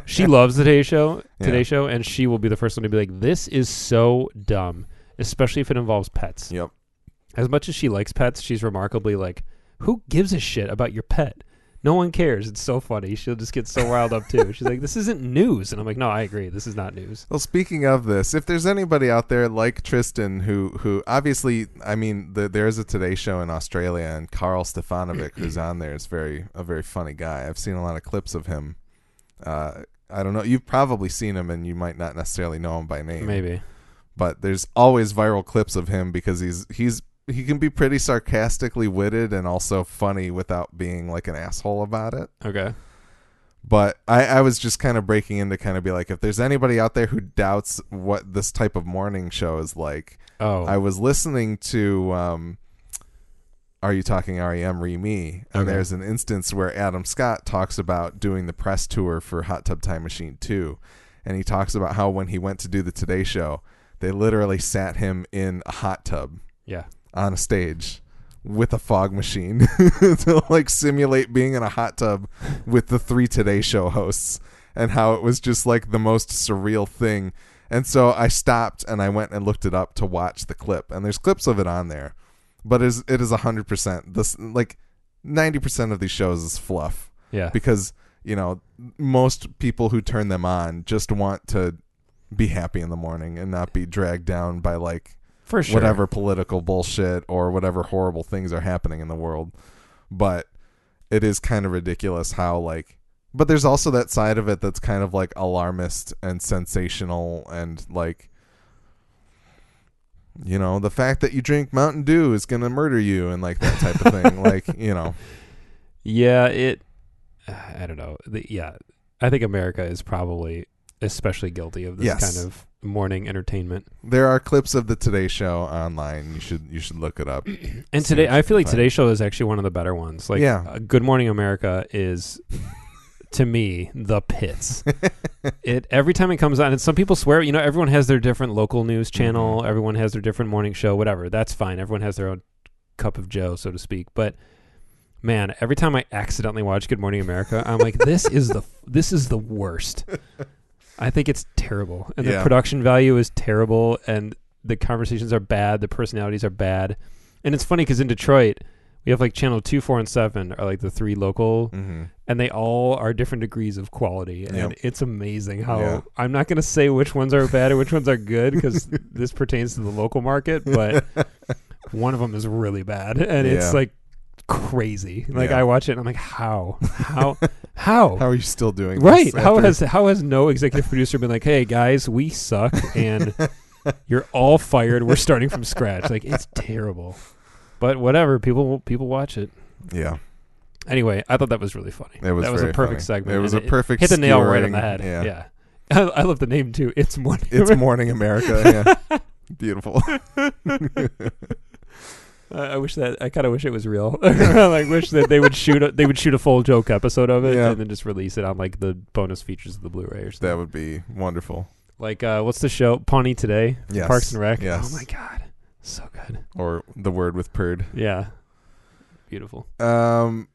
she loves the Today Show Today Yeah. Show and she will be the first one to be like this is so dumb especially if it involves pets Yep. As much as she likes pets she's remarkably like who gives a shit about your pet no one cares it's so funny she'll just get so riled up too she's like this isn't news and I'm like no I agree this is not news Well, speaking of this, if there's anybody out there like Tristan who who obviously, I mean, the, there is a Today Show in Australia, and Karl Stefanovic, who's on there, is very a very funny guy. I've seen a lot of clips of him. Uh, I don't know. You've probably seen him, and you might not necessarily know him by name. maybe but there's always viral clips of him because he's he's he can be pretty sarcastically witted and also funny without being like an asshole about it. okay But I, I was just kind of breaking in to kind of be like, if there's anybody out there who doubts what this type of morning show is like, oh I was listening to um, Are You Talking REM Re Me? And Okay. there's an instance where Adam Scott talks about doing the press tour for Hot Tub Time Machine 2. And he talks about how when he went to do the Today Show, they literally sat him in a hot tub yeah on a stage with a fog machine to like simulate being in a hot tub with the three Today Show hosts and how it was just like the most surreal thing. And so I stopped and I went and looked it up to watch the clip, and there's clips of it on there, but it is it is hundred percent this like ninety percent of these shows is fluff. Yeah. Because you know most people who turn them on just want to be happy in the morning and not be dragged down by like for sure whatever political bullshit or whatever horrible things are happening in the world. But it is kind of ridiculous how like but there's also that side of it that's kind of like alarmist and sensational and like you know, the fact that you drink Mountain Dew is going to murder you and like that type of thing. like, you know, Yeah, it. I don't know. The, yeah, I think America is probably especially guilty of this Yes. kind of morning entertainment. there are clips of the Today Show online. You should you should look it up. And today, I feel like find. today's show is actually one of the better ones. Like, Yeah. uh, Good Morning America is. To me, the pits. it every time it comes on, and some people swear, you know, everyone has their different local news channel. Everyone has their different morning show, whatever. That's fine. Everyone has their own cup of Joe, so to speak. But man, every time I accidentally watch Good Morning America, I'm like, this is the this is the worst. I think it's terrible, and the production value is terrible, and the conversations are bad. The personalities are bad, and it's funny because in Detroit. We have like channel two, four, and seven are like the three local, hmm and they all are different degrees of quality, and Yep. it's amazing how Yeah. I'm not going to say which ones are bad and which ones are good because this pertains to the local market, but one of them is really bad, and Yeah. it's like crazy. Like Yeah. I watch it, and I'm like, how, how, how? How are you still doing Right? How after- has how has no executive producer been like, "Hey guys, we suck and you're all fired. We're starting from scratch." Like it's terrible, but whatever. People people watch it Yeah. anyway. I thought that was really funny. It was that was a perfect funny. segment. It was a perfect hit the nail right on the head. yeah. Yeah, I, I love the name too. It's morning. It's Morning America. Yeah. Beautiful. I wish that I kind of wish it was real. I like wish that they would shoot a, they would shoot a full joke episode of it Yeah. and then just release it on like the bonus features of the Blu-ray or something. That would be wonderful. Like uh, what's the show? Pawnee Today, Yes. Parks and Rec. Yes. Oh my god, so good. Or the word with Perd. Yeah, beautiful. Um,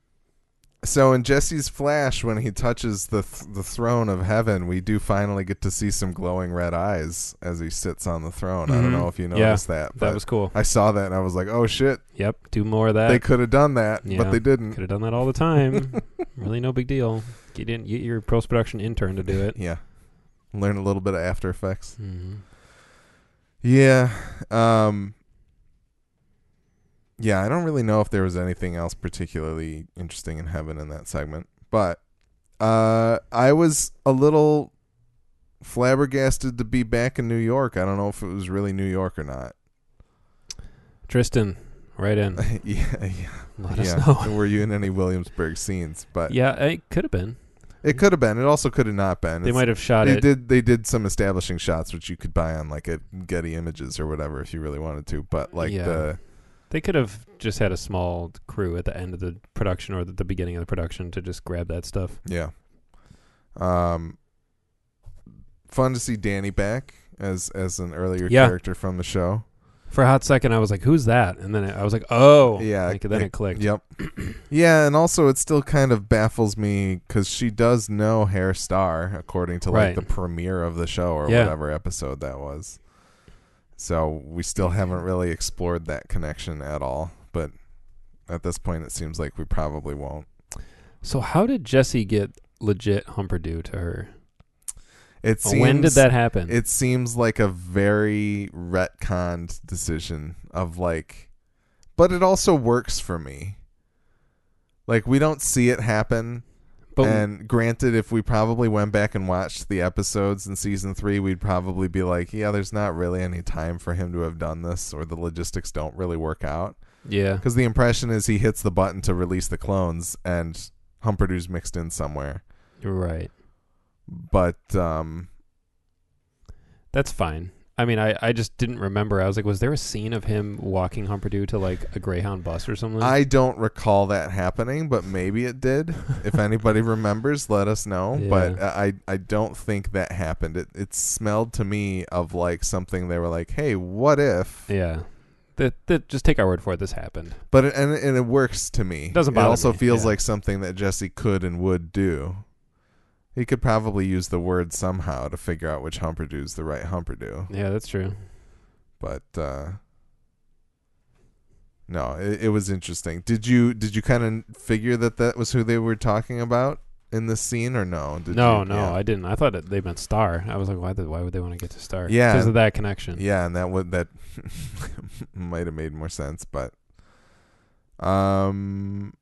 so in Jesse's flash, when he touches the th- the throne of heaven, we do finally get to see some glowing red eyes as he sits on the throne. I don't Mhm. know if you Yeah, noticed that, but That was cool. I saw that and I was like, oh shit, Yep, do more of that. they could have done that, Yeah. but they didn't. Could have done that all the time. really, no big deal. Get in, get your post production intern to do it. Yeah, learn a little bit of After Effects. hmm Yeah. Um Yeah, I don't really know if there was anything else particularly interesting in heaven in that segment, but uh I was a little flabbergasted to be back in New York. I don't know if it was really New York or not. Tristan, right in. yeah, yeah, Let us know. Were you in any Williamsburg scenes? But Yeah, it could have been. it could have been. It also could have not been. They It's- might have shot they it. did they did some establishing shots which you could buy on like a Getty Images or whatever if you really wanted to. But like Yeah. the They could have just had a small crew at the end of the production or at the beginning of the production to just grab that stuff. yeah. Um fun to see Danny back as as an earlier Yeah. character from the show. For a hot second, I was like, "Who's that?" And then I was like, "Oh, Yeah, Like, then it- it clicked. Yep. yeah, and also it still kind of baffles me because she does know Herr Starr according to like Right. the premiere of the show or Yeah. whatever episode that was. So we still haven't really explored that connection at all. But at this point, it seems like we probably won't. So how did Jesse get legit Humperdoo to her? It seems when did that happen? It seems like a very retconned decision of like, but it also works for me. Like we don't see it happen. But and granted, if we probably went back and watched the episodes in season three, we'd probably be like, yeah, there's not really any time for him to have done this, or the logistics don't really work out. yeah, Because the impression is he hits the button to release the clones, and Humperdoo's mixed in somewhere. you're right. But um, That's fine. I mean, I, I just didn't remember. I was like, was there a scene of him walking Humperdoo to like a Greyhound bus or something? I don't recall that happening, but maybe it did. if anybody remembers, let us know. But uh, I I don't think that happened. It it smelled to me of like something they were like, "Hey, what if?" yeah. That that just take our word for it. This happened. But it, and and it works to me. Doesn't It bother also me, feels yeah. like something that Jesse could and would do. He could probably use the word somehow to figure out which Humperdoo's the right Humperdoo. Yeah, that's true. But uh no, it, it was interesting. Did you did you kind of figure that that was who they were talking about in this scene, or no? Did no, you, no, yeah. I didn't. I thought it, they meant Starr. I was like, why? Why would they want to get to Starr? Yeah. because of that connection. Yeah, and that would that might have made more sense, but um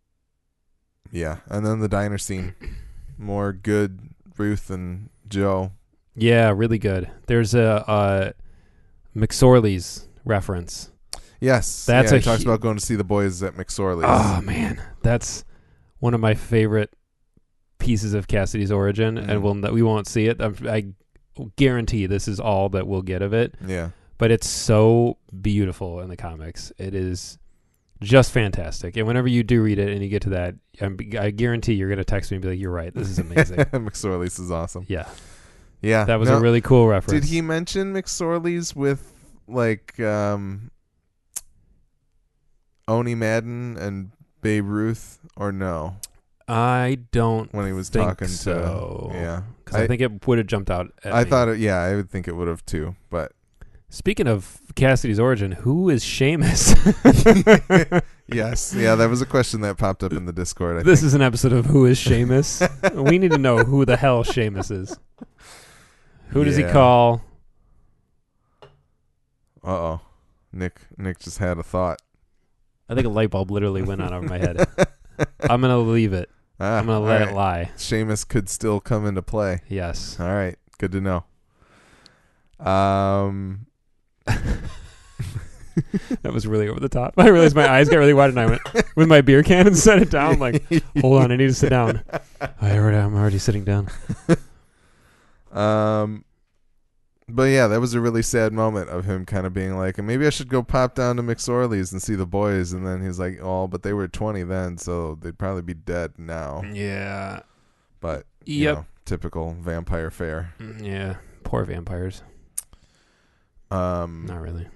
yeah, and then the diner scene. More good Ruth and Joe. Yeah, really good. There's a uh, McSorley's reference. Yes. That's yeah, he talks about going to see the boys at McSorley's. Oh man, that's one of my favorite pieces of Cassidy's origin, Mhm. and we'll we won't see it. I'm, I guarantee this is all that we'll get of it. Yeah. But it's so beautiful in the comics. It is just fantastic. And whenever you do read it and you get to that, I'm, I guarantee you're gonna text me and be like, "You're right. This is amazing." McSorley's is awesome. yeah, Yeah. that was No, a really cool reference. Did he mention McSorley's with like um Owney Madden and Babe Ruth or no? I don't When he was think talking so. to Yeah. because I, I- think it would have jumped out. At I me. thought it yeah, I would think it would have too, but Speaking of Cassidy's origin, who is Seamus? yes. Yeah, that was a question that popped up in the Discord, I this think. is an episode of Who is Seamus? we need to know who the hell Seamus is. Who does he call? Uh oh. Nick Nick just had a thought. I think a light bulb literally went on over my head. I'm gonna leave it. Ah, I'm gonna let all it lie. Seamus could still come into play. Yes. All right, good to know. Um, That was really over the top. I realized my eyes got really wide, and I went with my beer can and set it down. Like, hold on, I need to sit down. I already, I'm already sitting down. um, but yeah, that was a really sad moment of him kind of being like, maybe I should go pop down to McSorley's and see the boys. And then he's like, oh, but they were 20 then, so they'd probably be dead now. Yeah. But you Yep. know, typical vampire fare. Mm, Yeah. Poor vampires. Um, Not really.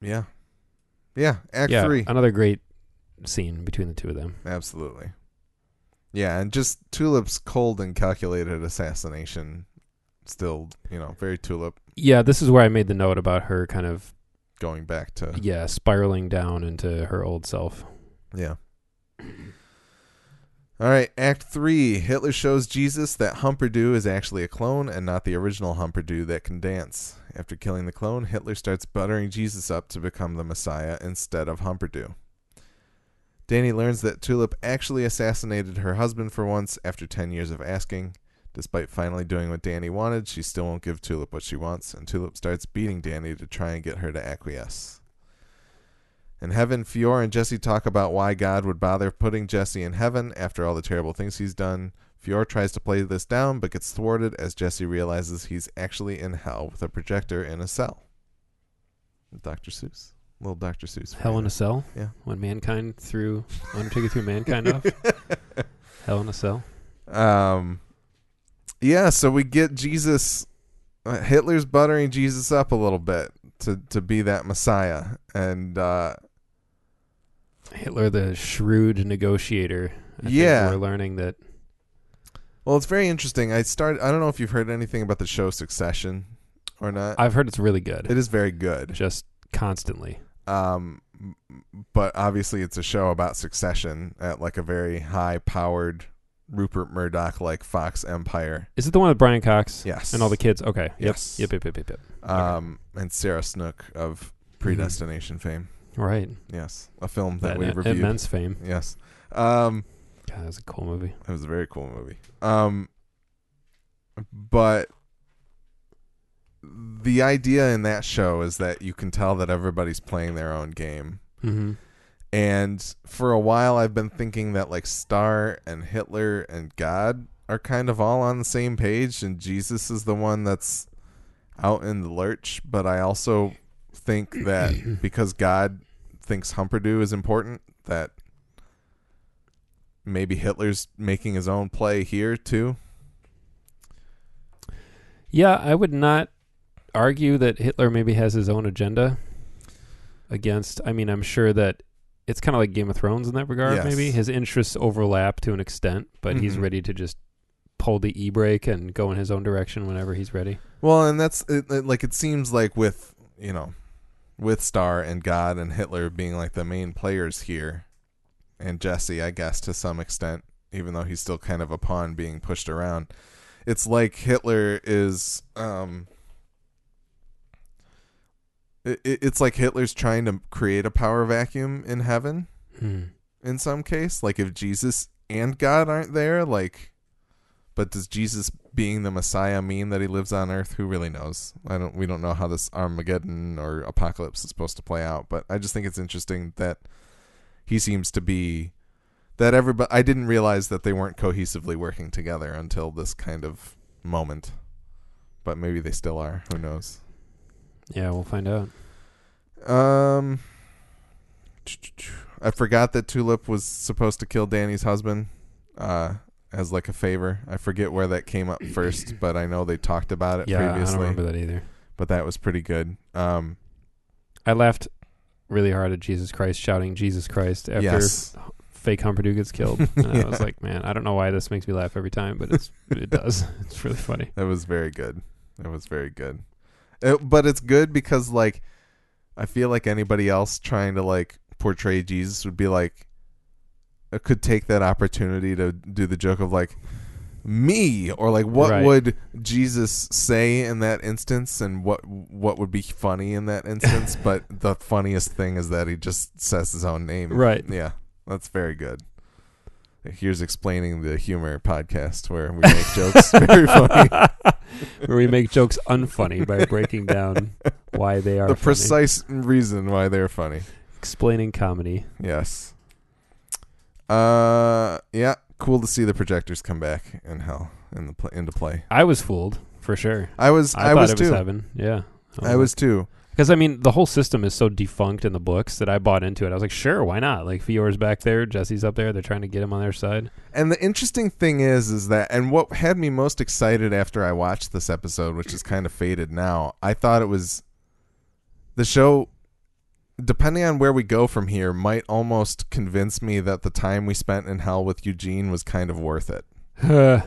yeah, yeah. Act yeah. three, Another great scene between the two of them. absolutely. Yeah, and just Tulip's cold and calculated assassination. Still, you know, very Tulip Yeah, this is where I made the note about her kind of going back to yeah spiraling down into her old self. Yeah. All right, Act 3. Hitler shows Jesus that Humperdoo is actually a clone and not the original Humperdoo that can dance. After killing the clone, Hitler starts buttering Jesus up to become the Messiah instead of Humperdoo. Danny learns that Tulip actually assassinated her husband for once after 10 years of asking. Despite finally doing what Danny wanted, she still won't give Tulip what she wants, and Tulip starts beating Danny to try and get her to acquiesce. In heaven, Fiore and Jesse talk about why God would bother putting Jesse in heaven after all the terrible things he's done. Fiore tries to play this down, but gets thwarted as Jesse realizes he's actually in hell with a projector in a cell. Dr. Seuss. Little Dr. Seuss. Hell in a. Cell. Yeah. When mankind threw Undertaker threw mankind off. Hell in a Cell. Um, yeah, so we get Jesus. Uh, Hitler's buttering Jesus up a little bit to to be that Messiah, and uh, Hitler, the shrewd negotiator. I Yeah. we're learning that. well, it's very interesting. I started. I don't know if you've heard anything about the show Succession or not. I've heard it's really good. it is very good. Just constantly. Um, but obviously, it's a show about succession at like a very high powered Rupert Murdoch like Fox Empire. Is it the one with Brian Cox Yes. and all the kids? Okay. Yep. Yes. Yep. Yep. Yep. Yep. yep. Um, and Sarah Snook of Predestination fame. Right. Yes, a film that, That we reviewed. immense fame. Yes. Um, God, that was a cool movie. it was a very cool movie. Um, but the idea in that show is that you can tell that everybody's playing their own game. Mm-hmm. And for a while, I've been thinking that like Starr and Hitler and God are kind of all on the same page, and Jesus is the one that's out in the lurch. But I also think that because God thinks Humperdoo is important, that maybe Hitler's making his own play here too. Yeah, I would not argue that Hitler maybe has his own agenda against. I mean, I'm sure that it's kind of like Game of Thrones in that regard. Yes. Maybe his interests overlap to an extent, but he's Mhm. ready to just pull the e brake and go in his own direction whenever he's ready. Well, and that's it, it- like it seems like with you know, with Starr and God and Hitler being like the main players here, and Jesse, I guess to some extent, even though he's still kind of a pawn being pushed around. It's like Hitler is. um it, it- It's like Hitler's trying to create a power vacuum in heaven Hmm. in some case. Like if Jesus and God aren't there, like but does Jesus being the Messiah mean that he lives on earth? Who really knows? I don't we don't know how this Armageddon or apocalypse is supposed to play out, but I just think it's interesting that he seems to be that everybody I didn't realize that they weren't cohesively working together until this kind of moment. But maybe they still are. Who knows? Yeah, we'll find out. Um, I forgot that Tulip was supposed to kill Danny's husband, uh, as like a favor. I forget where that came up first, but I know they talked about it Yeah, I previously. don't remember that either. But that was pretty good. Um, I laughed really hard at Jesus Christ shouting Jesus Christ after yes, fake Humperdoo gets killed. And I was like, man, I don't know why this makes me laugh every time, but it's it does. It's really funny. that was very good. That was very good. It, but it's good because like I feel like anybody else trying to like portray Jesus would be like Uh, could take that opportunity to do the joke of like me or like what Right. would Jesus say in that instance and what what would be funny in that instance but the funniest thing is that he just says his own name Right. yeah that's very good here's explaining the humor podcast where we make jokes very funny Where we make jokes unfunny by breaking down why they are the funny. precise reason why they're funny explaining comedy. yes uh yeah cool to see the projectors come back in hell in the pl- into play I was fooled for sure. i was I, i, thought was it was too heaven. Yeah, i was too because I mean the whole system is so defunct in the books that I bought into it. I was like, sure, why not? Like Fiore's back there, Jesse's up there. They're trying to get him on their side. And the interesting thing is, is that, and what had me most excited after I watched this episode, which is kind of faded now, I thought it was the show, depending on where we go from here, might almost convince me that the time we spent in hell with Eugene was kind of worth it.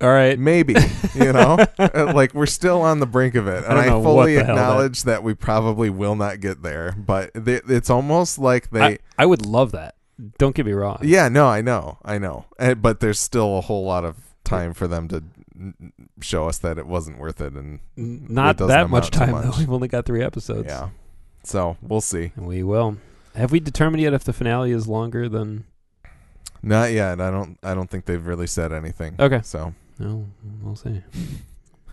All right, Maybe, you know, Uh, like we're still on the brink of it, and don't I, fully hell that- acknowledge that we probably will not get there. But they, it's almost like they. I, I would love that. Don't get me wrong. Yeah, no, I know, I know, Eh, but there's still a whole lot of time for them to show us that it wasn't worth it, and Not that much time much. though. We've only got three episodes. yeah. So we'll see. We will. Have we determined yet if the finale is longer than? Not yet. I don't. I don't think they've really said anything. Okay. So No, we'll see.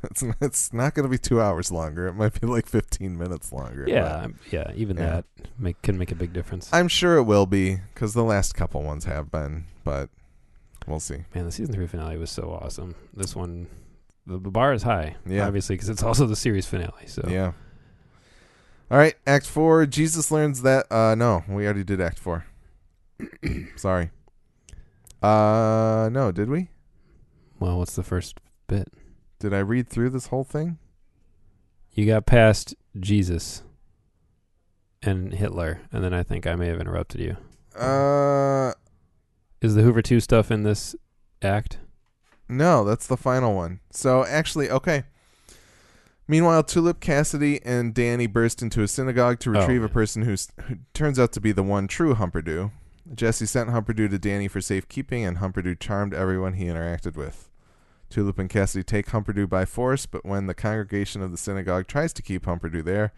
It's it's not going to be two hours longer. It might be like fifteen minutes longer. Yeah, yeah. Even Yeah. that make, can make a big difference. I'm sure it will be because the last couple ones have been, but we'll see. Man, the season three finale was so awesome. This one, the, the bar is high. Yeah. obviously, because it's also the series finale. So Yeah. All right, Act Four. Jesus learns that. Uh, no, we already did Act Four. Sorry. Uh, no, did we? well, what's the first bit? Did I read through this whole thing? You got past Jesus and Hitler, and then I think I may have interrupted you. Uh, Is the Hoover two stuff in this act? no, that's the final one. So actually, okay. Meanwhile, Tulip Cassidy and Danny burst into a synagogue to Oh, retrieve a person who's, who turns out to be the one true Humperdoo. Jesse sent Humperdoo to Danny for safekeeping, and Humperdoo charmed everyone he interacted with. Tulip and Cassidy take Humperdoo by force, but when the congregation of the synagogue tries to keep Humperdoo there,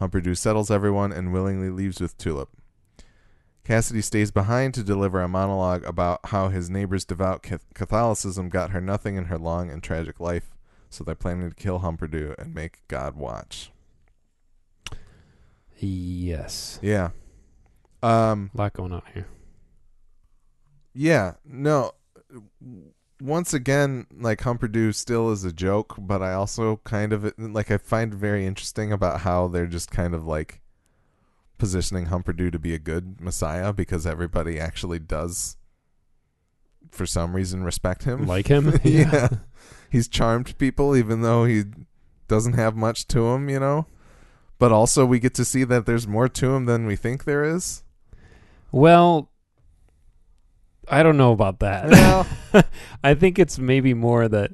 Humperdoo settles everyone and willingly leaves with Tulip. Cassidy stays behind to deliver a monologue about how his neighbor's devout Catholicism got her nothing in her long and tragic life, so they're planning to kill Humperdoo and make God watch. Yes. Yeah. Um. A lot going on here. Yeah. No. Once again, like Humperdoo still is a joke, but I also kind of like I find very interesting about how they're just kind of like positioning Humperdoo to be a good messiah because everybody actually does, for some reason, respect him. Like him? yeah. He's charmed people even though he doesn't have much to him, you know? But also we get to see that there's more to him than we think there is. Well, I don't know about that. Well- I think it's maybe more that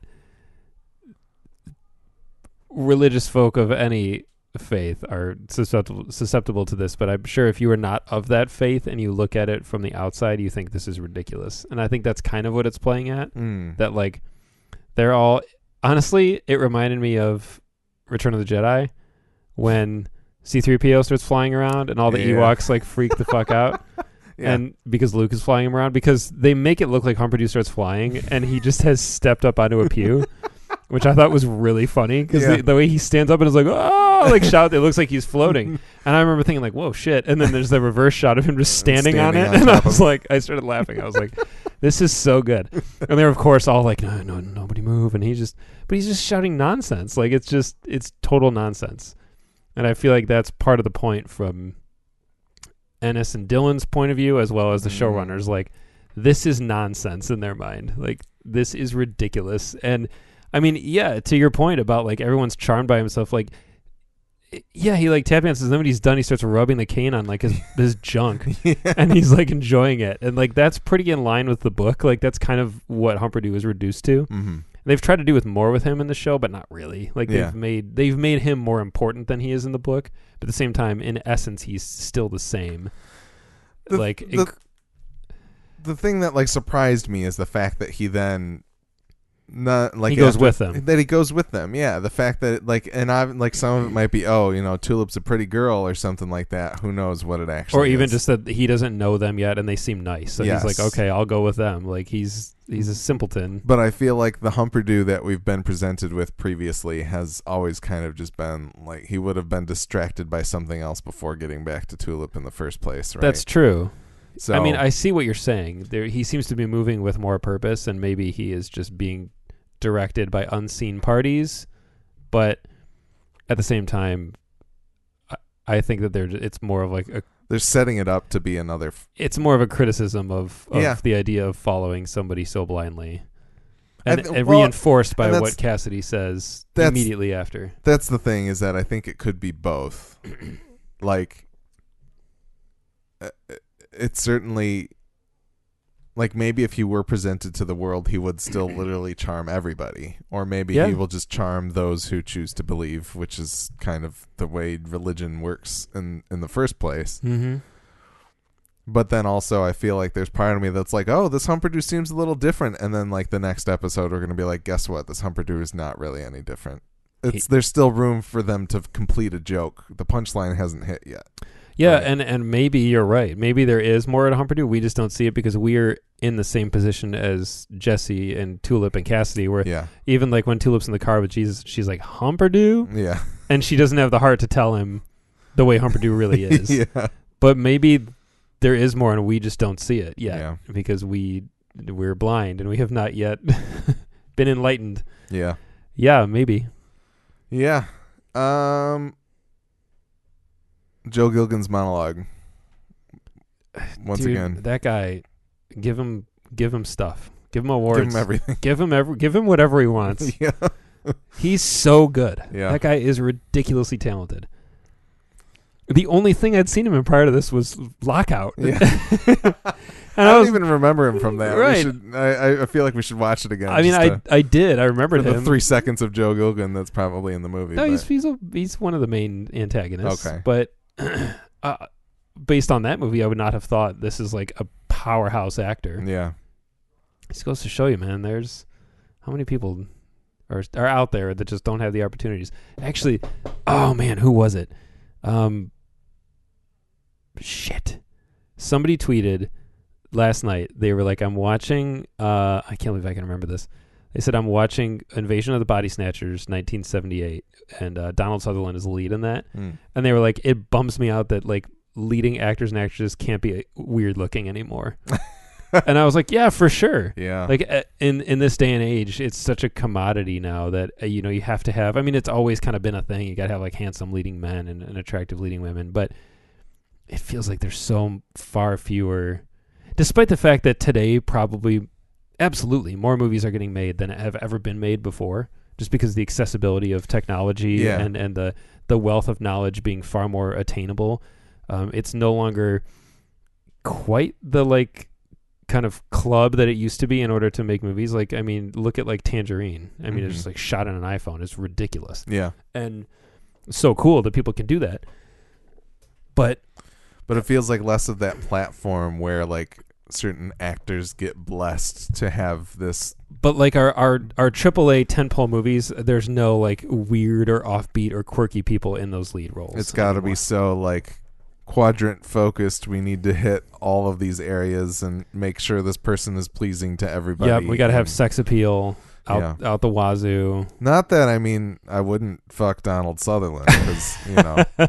religious folk of any faith are susceptible susceptible to this, but I'm sure if you are not of that faith and you look at it from the outside, you think this is ridiculous. And I think that's kind of what it's playing at. Mm. That like they're all honestly, it reminded me of Return of the Jedi when C3PO starts flying around and all the Yeah. Ewoks like freak the fuck out. Yeah. And because Luke is flying him around, because they make it look like Humperdoo starts flying, and he just has stepped up onto a pew, which I thought was really funny because Yeah. the, the way he stands up and is like, oh, like shout, it looks like he's floating. And I remember thinking like, whoa, shit. And then there's the reverse shot of him just standing, on it, on and I was like, I started laughing. I was like, this is so good. And they're of course all like, no, no, nobody move, and he just, but he's just shouting nonsense. Like it's just, it's total nonsense. And I feel like that's part of the point from Ennis and Dillon's point of view, as well as the Mm. showrunners. Like, this is nonsense in their mind. Like, this is ridiculous. And I mean, yeah, to your point about like everyone's charmed by himself. Like, yeah, he like tap dances. Then when he's done, he starts rubbing the cane on like his his junk, yeah. and he's like enjoying it. And like that's pretty in line with the book. Like that's kind of what Humperdoo is reduced to. hmm They've tried to do with more with him in the show, but not really. Like Yeah. they've made they've made him more important than he is in the book, but at the same time, in essence, he's still the same. The- like the, the thing that like surprised me is the fact that he then not like He goes after- with them. that he goes with them yeah the fact that like and I like some of it might be oh you know Tulip's a pretty girl or something like that who knows what it actually or even is. just that he doesn't know them yet, and they seem nice. So Yes. he's like, okay, I'll go with them. Like he's he's a simpleton. but I feel like the Humperdoo that we've been presented with previously has always kind of just been like he would have been distracted by something else before getting back to Tulip in the first place right That's true. so I mean, I see what you're saying. There, he seems to be moving with more purpose, and maybe he is just being directed by unseen parties. But at the same time, I, I think that they're. It's more of like a. they're setting it up to be another f- It's more of a criticism of, of Yeah. the idea of following somebody so blindly, and, th- and well, reinforced by and what Cassidy says immediately after. that's the thing is that I think it could be both. like, uh, it's certainly like maybe if he were presented to the world, he would still literally charm everybody, or maybe Yeah. he will just charm those who choose to believe, which is kind of the way religion works in in the first place. Mm-hmm. But then also, I feel like there's part of me that's like, oh, this Humperdoo seems a little different, and then like the next episode, we're gonna be like, guess what? This Humperdoo is not really any different. It's He- there's still room for them to complete a joke. The punchline hasn't hit yet. Yeah, Right. and and maybe you're right. Maybe there is more at Humperdoo. We just don't see it because we're in the same position as Jesse and Tulip and Cassidy, where Yeah. even like when Tulip's in the car with Jesus, she's like Humperdoo, Yeah. and she doesn't have the heart to tell him the way Humperdoo really is. yeah. But maybe there is more, and we just don't see it yet Yeah. because we we're blind and we have not yet been enlightened. Yeah. Yeah, maybe. Yeah. Um Joe Gilgun's monologue. Once Dude, again. that guy, give him give him stuff, give him awards, Give him everything. give him every, give him whatever he wants. yeah. He's so good. Yeah. That guy is ridiculously talented. The only thing I'd seen him in prior to this was Lockout. Yeah. and I I, don't was, even remember him from that. Right. We should, I, I feel like we should watch it again. I mean, I to- I did. I remembered the him. three seconds of Joe Gilgun that's probably in the movie. no, he's he's a, he's one of the main antagonists. Okay. but uh, based on that movie, I would not have thought this is like a powerhouse actor. yeah. This goes to show you, man. There's how many people are are out there that just don't have the opportunities. Actually, oh man, who was it? Um, shit. Somebody tweeted last night. They were like, "I'm watching." Uh, I can't believe I can remember this. They said, "I'm watching Invasion of the Body Snatchers, 1978, and uh, Donald Sutherland is the lead in that." Mm. And they were like, "It bums me out that like leading actors and actresses can't be weird looking anymore." and I was like, "Yeah, for sure." Yeah. like uh, in in this day and age it's such a commodity now that uh, you know you have to have i mean it's always kind of been a thing you got to have like handsome leading men and, and attractive leading women but it feels like there's so far fewer despite the fact that today probably absolutely more movies are getting made than have ever been made before just because of the accessibility of technology Yeah. and and the the wealth of knowledge being far more attainable um, it's no longer quite the like kind of club that it used to be in order to make movies. Like, I mean, look at like Tangerine. I mean, it's Mhm. just like shot on an iPhone. It's ridiculous yeah. and so cool that people can do that. But But it feels like less of that platform where like certain actors get blessed to have this. but like our our our AAA tentpole movies, there's no like weird or offbeat or quirky people in those lead roles. It's got to be so like quadrant focused. We need to hit all of these areas and make sure this person is pleasing to everybody. Yeah, we got to have sex appeal out out the wazoo. Not that I mean I wouldn't fuck Donald Sutherland because you know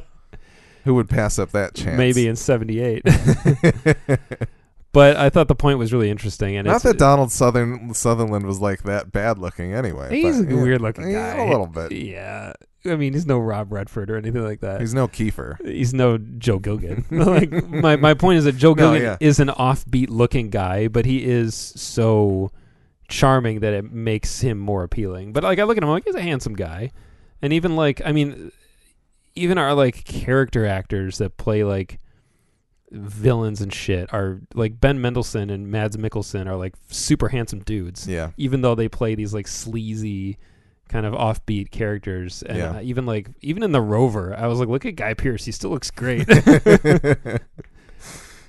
who would pass up that chance? Maybe in '78. but I thought the point was really interesting, and Not that Donald Southern Sutherland was like that bad looking anyway. He's but, a yeah, weird looking yeah, guy. A little bit. Yeah, I mean, he's no Rob Redford or anything like that. He's no Kiefer. He's no Joe Gilgun. like my my point is that Joe No, Gilgun yeah. is an offbeat looking guy, but he is so charming that it makes him more appealing. But like I look at him, I'm like he's a handsome guy, and even like I mean, even our like character actors that play like villains and shit are like Ben Mendelsohn and Mads Mikkelsen are like super handsome dudes, Yeah. even though they play these like sleazy kind of offbeat characters and Yeah. uh, even like even in the rover i was like look at guy Pearce he still looks great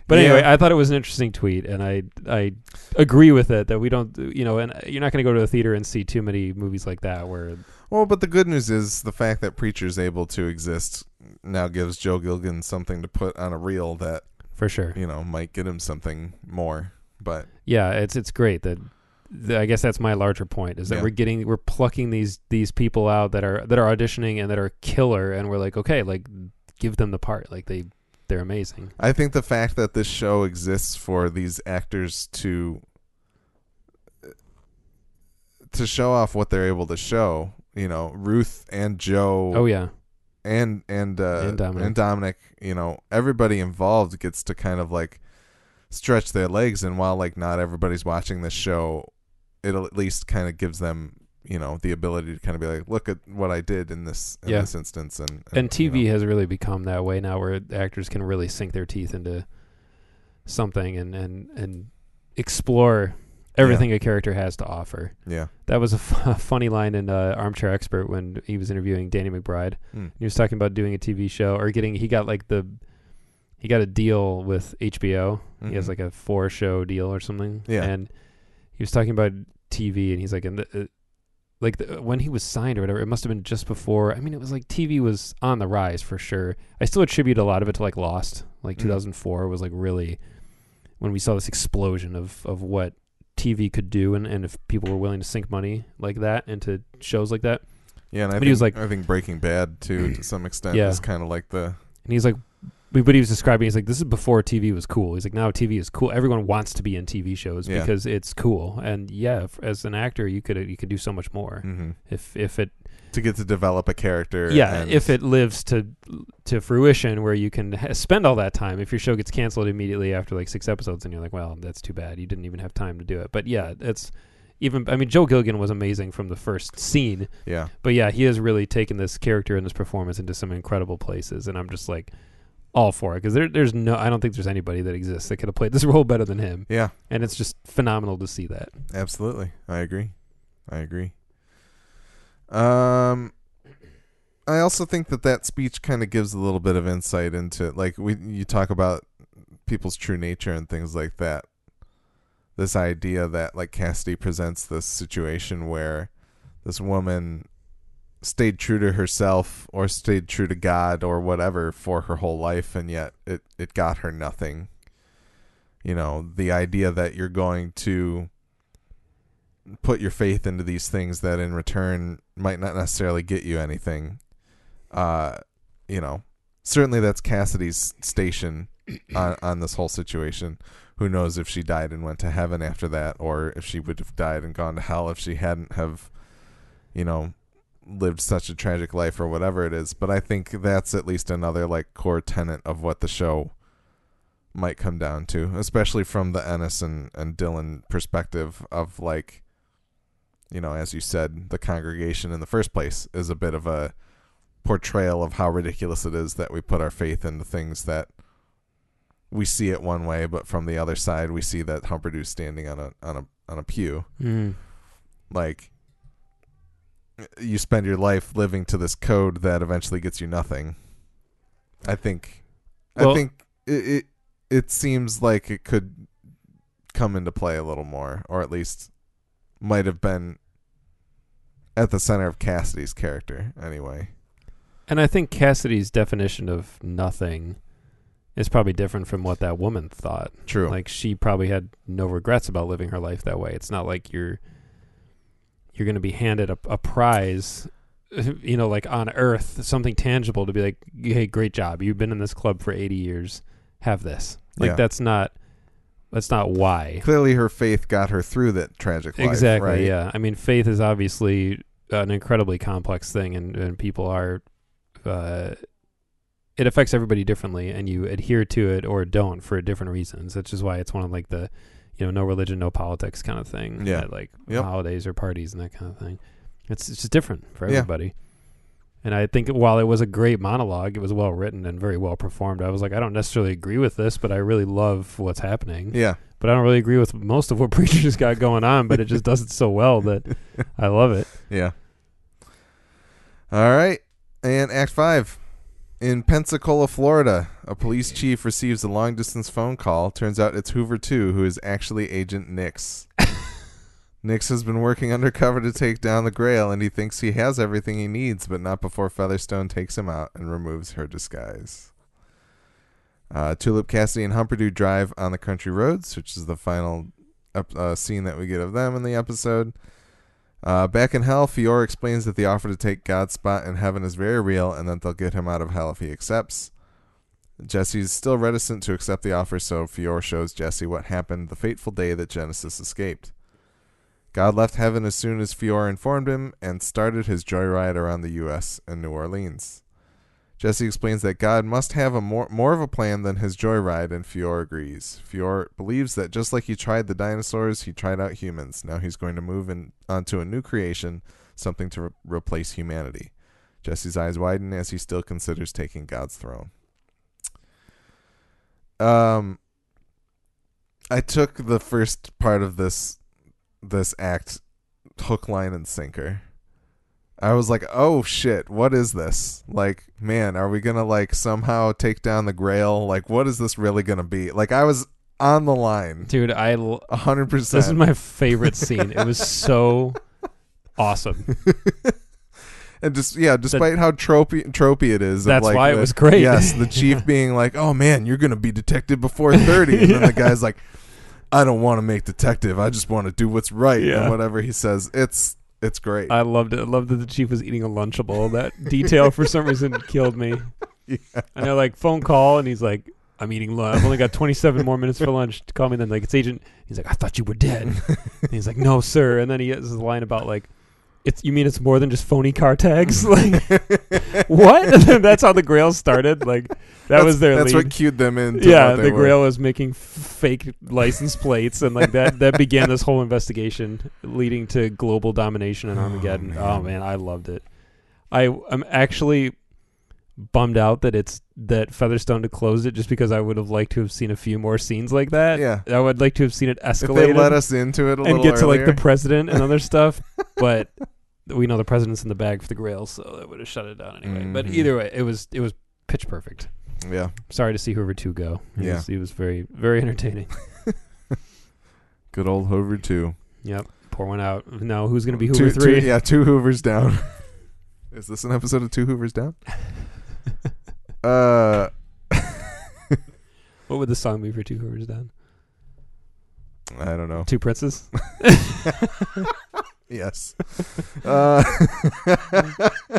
but anyway Yeah. i thought it was an interesting tweet and i i agree with it that we don't you know and you're not going to go to a theater and see too many movies like that where Well, but the good news is the fact that Preacher's able to exist now gives Joe Gilgun something to put on a reel that for sure you know might get him something more. But yeah it's it's great that th- I guess that's my larger point is that Yeah. we're getting we're plucking these these people out that are that are auditioning and that are killer and we're like okay like give them the part like they they're amazing I think the fact that this show exists for these actors to to show off what they're able to show, you know, Ruth and Joe oh yeah and and uh, And Dominic. Dominic, you know, everybody involved gets to kind of like stretch their legs, and while like not everybody's watching this show, it at least kind of gives them, you know, the ability to kind of be like, look at what I did in this in Yeah. this instance, and and you TV know. has really become that way now, where actors can really sink their teeth into something and and and explore everything a character has to offer. yeah, That was a, f- a funny line in uh, Armchair Expert when he was interviewing Danny McBride. Hmm. He was talking about doing a TV show or getting. He got like the he got a deal with HBO. He has Mhm. like a four show deal or something. Yeah. and he was talking about TV, and he's like, and the, uh, like the, when he was signed or whatever. It must have been just before. I mean, it was like TV was on the rise for sure. I still attribute a lot of it to like Lost. Like Mm. 2004 was like really when we saw this explosion of of what TV could do, and and if people were willing to sink money like that into shows like that. Yeah, and I But think, he was like- I think Breaking Bad too, to some extent, Yeah. is kind of like the And he's like, but he was describing, he's like, this is before TV was cool. He's like, now TV is cool. Everyone wants to be in TV shows Yeah. because it's cool. And yeah, as an actor, you could you could do so much more hmm if if it to get to develop a character. yeah if it lives to to fruition where you can ha- spend all that time. If your show gets canceled immediately after like six episodes, and you're like, well, that's too bad. You didn't even have time to do it. But yeah, it's even. I mean, Joe Gilgun was amazing from the first scene. yeah, But yeah, he has really taken this character and this performance into some incredible places, and I'm just like all for it because there, there's no, I don't think there's anybody that exists that could have played this role better than him, yeah, and it's just phenomenal to see that. absolutely. I agree. I agree. Um, I also think that that speech kind of gives a little bit of insight into like we you talk about people's true nature and things like that. This idea that like Cassidy presents this situation where this woman stayed true to herself or stayed true to God or whatever for her whole life and yet it it got her nothing. You know, the idea that you're going to put your faith into these things that in return might not necessarily get you anything. Uh, you know, certainly that's Cassidy's station on, on this whole situation. Who knows if she died and went to heaven after that, or if she would have died and gone to hell if she hadn't have, you know, lived such a tragic life or whatever it is. But I think that's at least another like core tenet of what the show might come down to, especially from the Ennis and, and Dillon perspective of like, you know, as you said, the congregation in the first place is a bit of a portrayal of how ridiculous it is that we put our faith into things that we see it one way, but from the other side we see that Humperdoo standing on a on a on a pew. Mm. Like you spend your life living to this code that eventually gets you nothing. I think I think it, it it seems like it could come into play a little more, or at least might have been at the center of Cassidy's character anyway. And I think Cassidy's definition of nothing is probably different from what that woman thought. True. Like she probably had no regrets about living her life that way. It's not like you're you're going to be handed a, a prize, you know, like on Earth, something tangible to be like, "Hey, great job! You've been in this club for 80 years. Have this." Like Yeah. that's not that's not why. Clearly, her faith got her through that tragic life. exactly. right? Yeah. I mean, faith is obviously an incredibly complex thing, and, and people are. Uh, it affects everybody differently, and you adhere to it or don't for different reasons. Which is why it's one of like the, you know, no religion, no politics kind of thing. Yeah. at, like Yep. holidays or parties and that kind of thing. It's it's just different for Yeah. everybody. And I think while it was a great monologue, it was well written and very well performed. I was like, I don't necessarily agree with this, but I really love what's happening Yeah. but I don't really agree with most of what Preacher's got going on. But it just does it so well that I love it. Yeah. All right. And Act 5. In Pensacola, Florida, a police chief receives a long distance phone call. Turns out it's Hoover 2, who is actually Agent Nix. Nix has been working undercover to take down the Grail, and he thinks he has everything he needs, but not before Featherstone takes him out and removes her disguise. Uh, Tulip Cassidy and Humperdoo drive on the country roads, which is the final ep- uh, scene that we get of them in the episode. Uh, back in hell, Fiore explains that the offer to take God's spot in heaven is very real and that they'll get him out of hell if he accepts. Jesse's still reticent to accept the offer, so Fiore shows Jesse what happened the fateful day that Genesis escaped. God left heaven as soon as Fiore informed him and started his joyride around the U.S. and New Orleans. Jesse explains that God must have a more, more of a plan than his joyride, and Fiore agrees. Fiore believes that just like he tried the dinosaurs, he tried out humans. Now he's going to move in, onto a new creation, something to re- replace humanity. Jesse's eyes widen as he still considers taking God's throne. Um, I took the first part of this this act hook, line, and sinker. I was like, "Oh shit, what is this? Like, man, are we gonna like somehow take down the Grail? Like, what is this really gonna be?" Like, I was on the line, Dude, I l- a hundred this is my favorite scene. It was so awesome. And just yeah, despite how tropey tropey it is, That's like, why it was great. Yes, the chief being like, "Oh man, you're gonna be detected before 30. and then the guy's like, "I don't want to make detective. I just want to do what's right." Yeah. And whatever he says, it's it's great. I loved it. I loved that the chief was eating a Lunchable. That detail for some reason killed me. Yeah. And they're like phone call, and he's like, "I'm eating lunch. I've only got 27 more minutes for lunch. Call me then." Like it's agent. He's like, "I thought you were dead." And he's like, "No, sir." And then he has this line about like, "It's you mean it's more than just phony car tags?" Like what? That's how the Grail started. Like that That's- was their That's lead. what cued them in. yeah, the were. Grail was making f- fake license plates, and like that that began this whole investigation, leading to global domination and Oh, Armageddon. man. Oh man, I loved it. I I'm actually bummed out that it's that Featherstone to close it just because I would have liked to have seen a few more scenes like that. Yeah. I would like to have seen it If they escalate let us into it a and get to like the president and other stuff, but we know the president's in the bag for the Grail, so that would have shut it down anyway. But Mhm. either way, it was it was pitch perfect yeah, sorry to see Hoover two go. He Yeah. was, he was very very entertaining. good old Hoover two. Yep, pour one out. No, who's gonna be two, Hoover three? Two, yeah, two Hoovers down. Is this an episode of Two Hoovers Down? uh, What would the song be for two Hoovers down? I don't know. Two princes. Yes. Uh,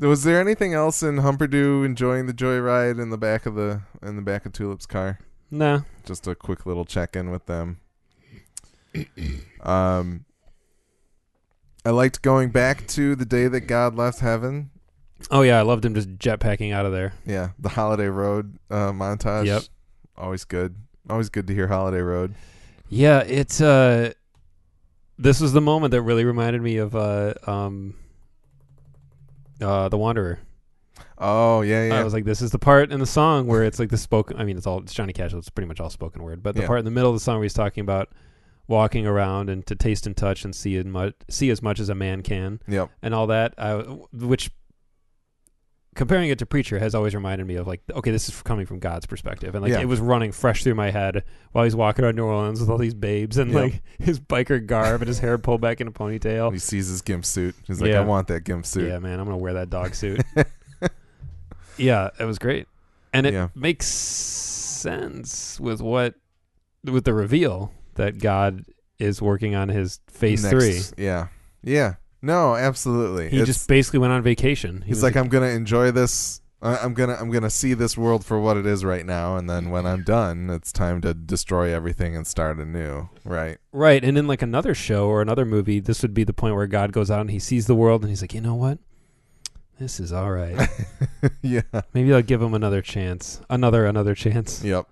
was there anything else in Humperdoo enjoying the joyride in the back of the in the back of Tulip's car? no, Just a quick little check in with them. Um, I liked going back to the day that God left heaven. oh yeah, I loved him just jetpacking out of there. Yeah, the Holiday Road uh, montage. Yep. Always good. Always good to hear Holiday Road. Yeah, it's uh, this was the moment that really reminded me of uh um, uh, the Wanderer. Oh yeah, yeah. I was like, this is the part in the song where it's like the spoken. I mean, it's all it's Johnny Cash. So it's pretty much all spoken word. But the Yeah. part in the middle of the song where he's talking about walking around and to taste and touch and see as much see as much as a man can yep. and all that. I, which comparing it to Preacher has always reminded me of like, okay, this is coming from God's perspective, and like Yeah. it was running fresh through my head while he's walking around New Orleans with all these babes and Yep. like his biker garb and his hair pulled back in a ponytail. He sees his gimp suit. He's like, Yeah. I want that gimp suit. Yeah, man, I'm gonna wear that dog suit. yeah, it was great, and it Yeah. makes sense with what with the reveal that God is working on his phase Next- three. Yeah. Yeah. No, absolutely. He It's- just basically went on vacation. He he's was like, I'm gonna enjoy this. I- I'm gonna I'm gonna see this world for what it is right now, and then when I'm done, it's time to destroy everything and start anew. Right. right, and in like another show or another movie, this would be the point where God goes out and he sees the world and he's like, you know what, this is all right. yeah. Maybe I'll give him another chance, another another chance. Yep.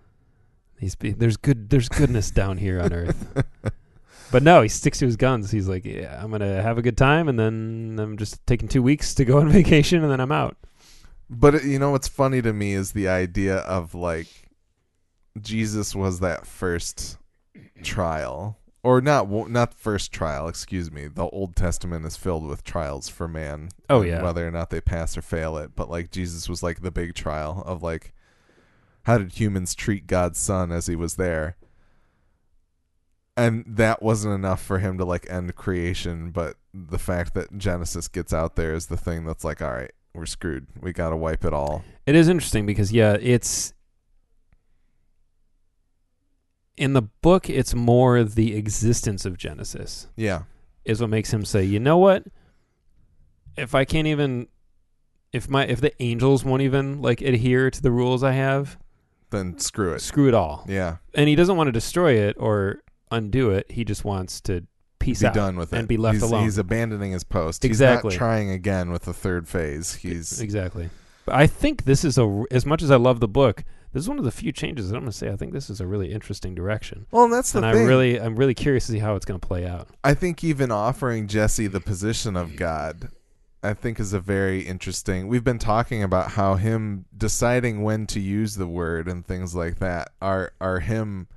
He's be- there's good there's goodness down here on earth. But no, he sticks to his guns. He's like, yeah, I'm gonna have a good time, and then I'm just taking two weeks to go on vacation, and then I'm out. But it, you know what's funny to me is the idea of like Jesus was that first trial, or not not first trial. Excuse me. The Old Testament is filled with trials for man. Oh, yeah. whether or not they pass or fail it. But like Jesus was like the big trial of like how did humans treat God's son as he was there. And that wasn't enough for him to like end creation, but the fact that Genesis gets out there is the thing that's like, all right, we're screwed. We got to wipe it all. It is interesting because yeah, it's in the book. It's more the existence of Genesis Yeah. is what makes him say, you know what? If I can't even, if my if the angels won't even like adhere to the rules I have, Then screw it. screw it all. Yeah. And he doesn't want to destroy it or undo it. He just wants to peace be out done with it and be left he's, alone. He's abandoning his post. Exactly. He's not trying again with the third phase. He's exactly. But I think this is a as much as I love the book. This is one of the few changes that I'm going to say. I think this is a really interesting direction, well, and that's the thing. and thing. I really, I'm really curious to see how it's going to play out. I think even offering Jesse the position of God, I think is a very interesting. We've been talking about how him deciding when to use the word and things like that are are him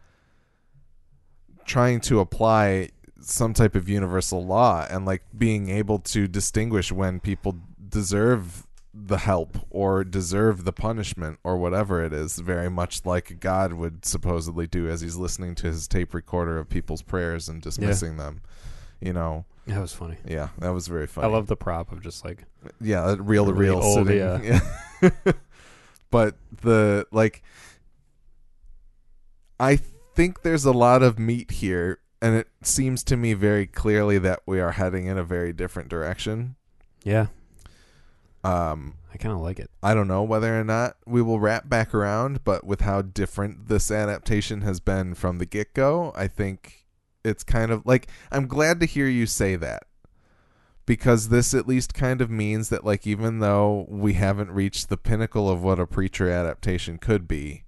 trying to apply some type of universal law and like being able to distinguish when people deserve the help or deserve the punishment or whatever it is very much like God would supposedly do as he's listening to his tape recorder of people's prayers and dismissing them You know, That was funny. yeah, that was very funny. I love the prop of just like yeah, reel to reel old, sitting. yeah. Yeah. but the like I think there's a lot of meat here and it seems to me very clearly that we are heading in a very different direction. yeah, Um I kind of like it. I don't know whether or not we will wrap back around, but with how different this adaptation has been from the get go, I think it's kind of like I'm glad to hear you say that. Because this at least kind of means that like even though we haven't reached the pinnacle of what a preacher adaptation could be,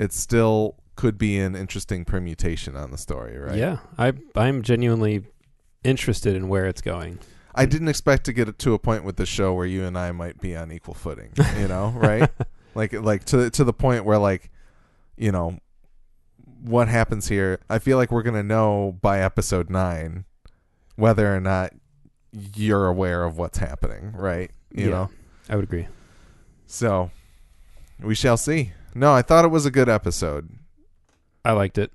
it's still could be an interesting permutation on the story, right? Yeah, I I'm genuinely interested in where it's going. I didn't expect to get it to a point with the show where you and I might be on equal footing, you know, right? like like to to the point where like you know what happens here. I feel like we're going to know by episode 9 whether or not you're aware of what's happening, right? You Yeah. know. I would agree. So we shall see. No, I thought it was a good episode. I liked it.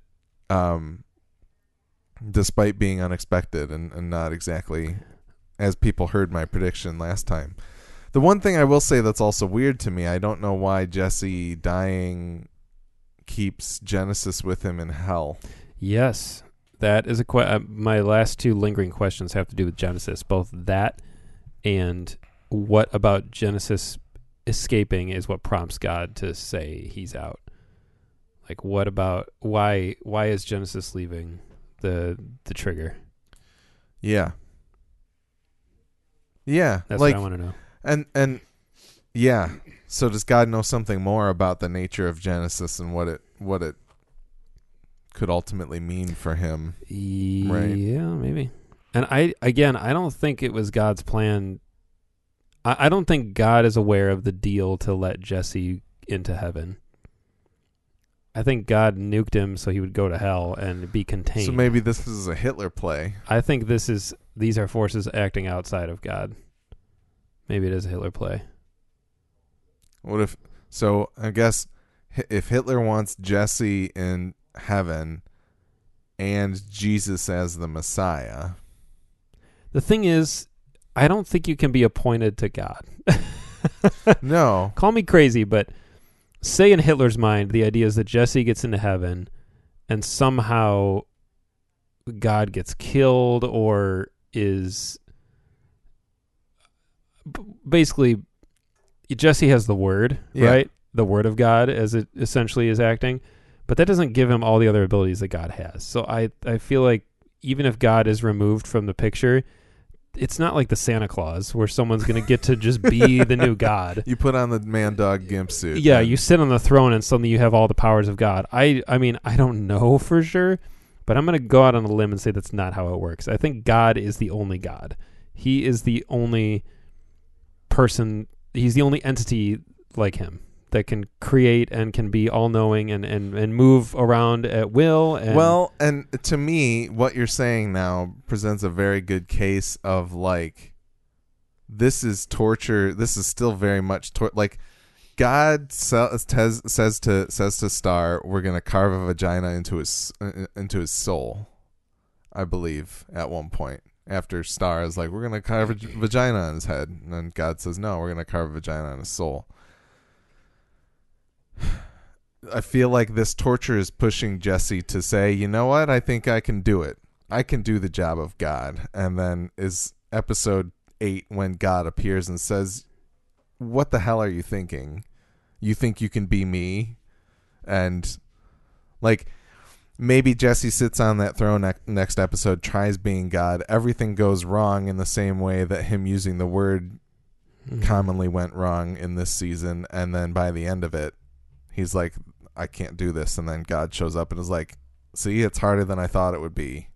Um despite being unexpected and, and not exactly as people heard my prediction last time. The one thing I will say that's also weird to me, I don't know why Jesse dying keeps Genesis with him in hell. Yes, that is a que- uh, my last two lingering questions have to do with Genesis. Both that and what about Genesis escaping is what prompts God to say he's out. Like what about why why is Genesis leaving the the trigger? Yeah. Yeah, That's like what I want to know. and and yeah. So does God know something more about the nature of Genesis and what it what it could ultimately mean for him? Right. Yeah, maybe. And I again, I don't think it was God's plan. I, I don't think God is aware of the deal to let Jesse into heaven. I think God nuked him so he would go to hell and be contained. So maybe this is a Hitler play. I think this is these are forces acting outside of God. Maybe it is a Hitler play. What if? So I guess if Hitler wants Jesse in heaven and Jesus as the Messiah, The thing is, I don't think you can be appointed to God. no, Call me crazy, but say in Hitler's mind, the idea is that Jesse gets into heaven and somehow God gets killed or is basically Jesse has the word, Yeah. right? The word of God as it essentially is acting, but that doesn't give him all the other abilities that God has. So I I feel like even if God is removed from the picture, it's not like the Santa Claus where someone's going to get to just be the new God. you put on the man dog gimp suit. Yeah, you sit on the throne and suddenly you have all the powers of God. I I mean, I don't know for sure, but I'm going to go out on a limb and say that's not how it works. I think God is the only God. He is the only person, he's the only entity like him that can create and can be all-knowing and and and move around at will and Well, and to me, what you're saying now presents a very good case of like, this is torture. This is still very much tor- like God says, says says to says to Starr, "We're gonna carve a vagina into his uh, into his soul." I believe at one point after Starr is like, "We're gonna carve a vagina on his head," and then God says, "No, we're gonna carve a vagina on his soul." I feel like this torture is pushing Jesse to say, you know what? I think I can do it. I can do the job of God. And then is episode eight when God appears and says, What the hell are you thinking? You think you can be me? And like maybe Jesse sits on that throne ne- next episode, tries being God. Everything goes wrong in the same way that him using the word Mhm. commonly went wrong in this season and then by the end of it he's like I can't do this and then God shows up and is like see it's harder than I thought it would be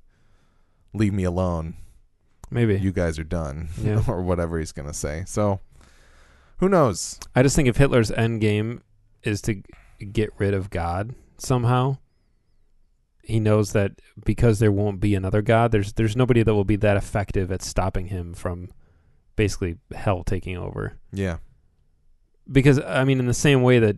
leave me alone maybe. you guys are done Yeah. or whatever he's going to say so who knows I just think if Hitler's end game is to get rid of God somehow, he knows that because there won't be another God, there's there's nobody that will be that effective at stopping him from basically hell taking over. yeah Because I mean, in the same way that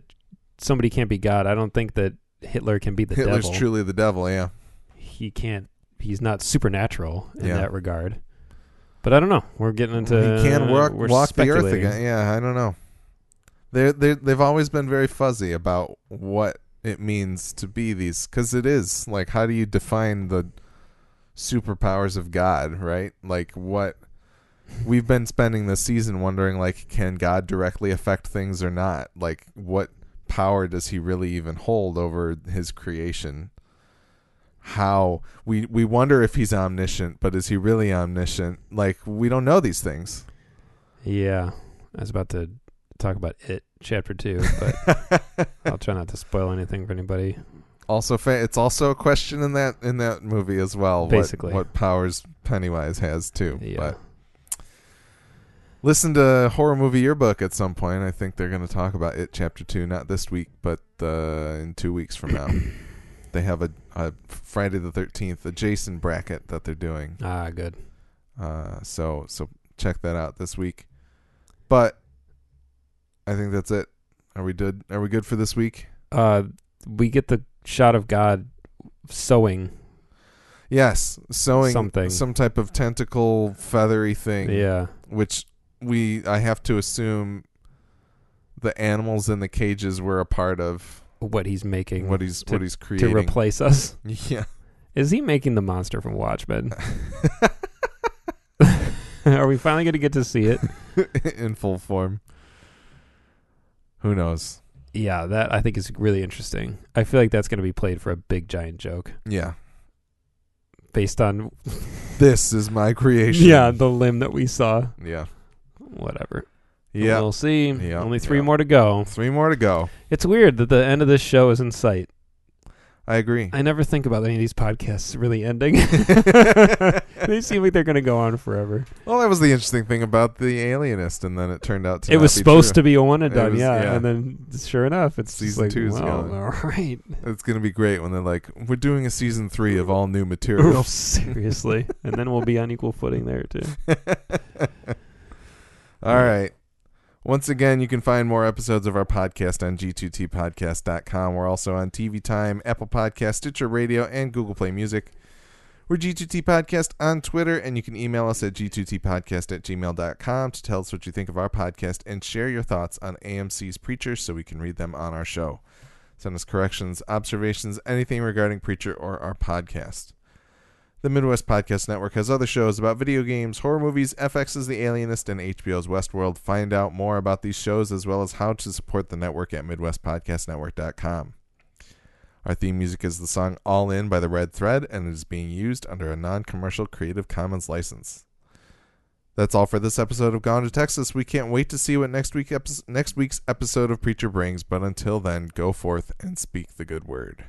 somebody can't be God, I don't think that Hitler can be the Hitler's devil. truly the devil yeah He can't. he's not supernatural in Yeah. that regard. But I don't know. We're getting into he can uh, walk, we're walk the earth again. Yeah, I don't know. They they they've always been very fuzzy about what it means to be these because it is like how do you define the superpowers of God, right? Like what we've been spending the season wondering like can God directly affect things or not? Like what power does he really even hold over his creation? How we we wonder if he's omniscient, but is he really omniscient? Like we don't know these things. Yeah, I was about to talk about it, chapter two, but I'll try not to spoil anything for anybody. also, fa- it's also a question in that in that movie as well. what- Basically. what, powers Pennywise has too. Yeah, But listen to horror movie yearbook at some point. I think they're going to talk about it chapter two, not this week, but uh, in two weeks from now. they have a, a Friday the Thirteenth, a Jason bracket that they're doing. ah, good. Uh, so so check that out this week. But I think that's it. Are we good? Are we good for this week? Uh, we get the shot of God sewing. Yes, sewing Something. some type of tentacle feathery thing. Yeah, which we I have to assume the animals in the cages were a part of what he's making what he's to- what he's creating to replace us. yeah. Is he making the monster from Watchmen? Are we finally going to get to see it? in full form. Who knows? Yeah, that I think is really interesting. I feel like that's going to be played for a big giant joke Yeah. based on This is my creation. yeah the limb that we saw. Yeah. Whatever. Yeah. we'll see. Yeah, Only three yeah. more to go. Three more to go. It's weird that the end of this show is in sight. I agree. I never think about any of these podcasts really ending. they seem like they're going to go on forever. well, that was the interesting thing about the Alienist, and then it turned out to it was supposed true. to be a one and done, was- yeah. yeah. And then sure enough, it's Season like, well, going. all right. It's going to be great when they're like, "We're doing a season three of all new material." Seriously. and then we'll be on equal footing there too. All right. Once again, you can find more episodes of our podcast on g2tpodcast.com. We're also on TV Time, Apple Podcast, Stitcher Radio, and Google Play Music. We're G2T Podcast on Twitter, and you can email us at g2tpodcast at gmail.com to tell us what you think of our podcast and share your thoughts on AMC's Preacher so we can read them on our show. Send us corrections, observations, anything regarding Preacher or our podcast. The Midwest Podcast Network has other shows about video games, horror movies, FX's The Alienist, and HBO's Westworld. Find out more about these shows as well as how to support the network at MidwestPodcastNetwork.com. Our theme music is the song All In by The Red Thread, and it is being used under a non commercial Creative Commons license. That's all for this episode of Gone to Texas. We can't wait to see what next week epi- next week's episode of Preacher brings, but until then, go forth and speak the good word.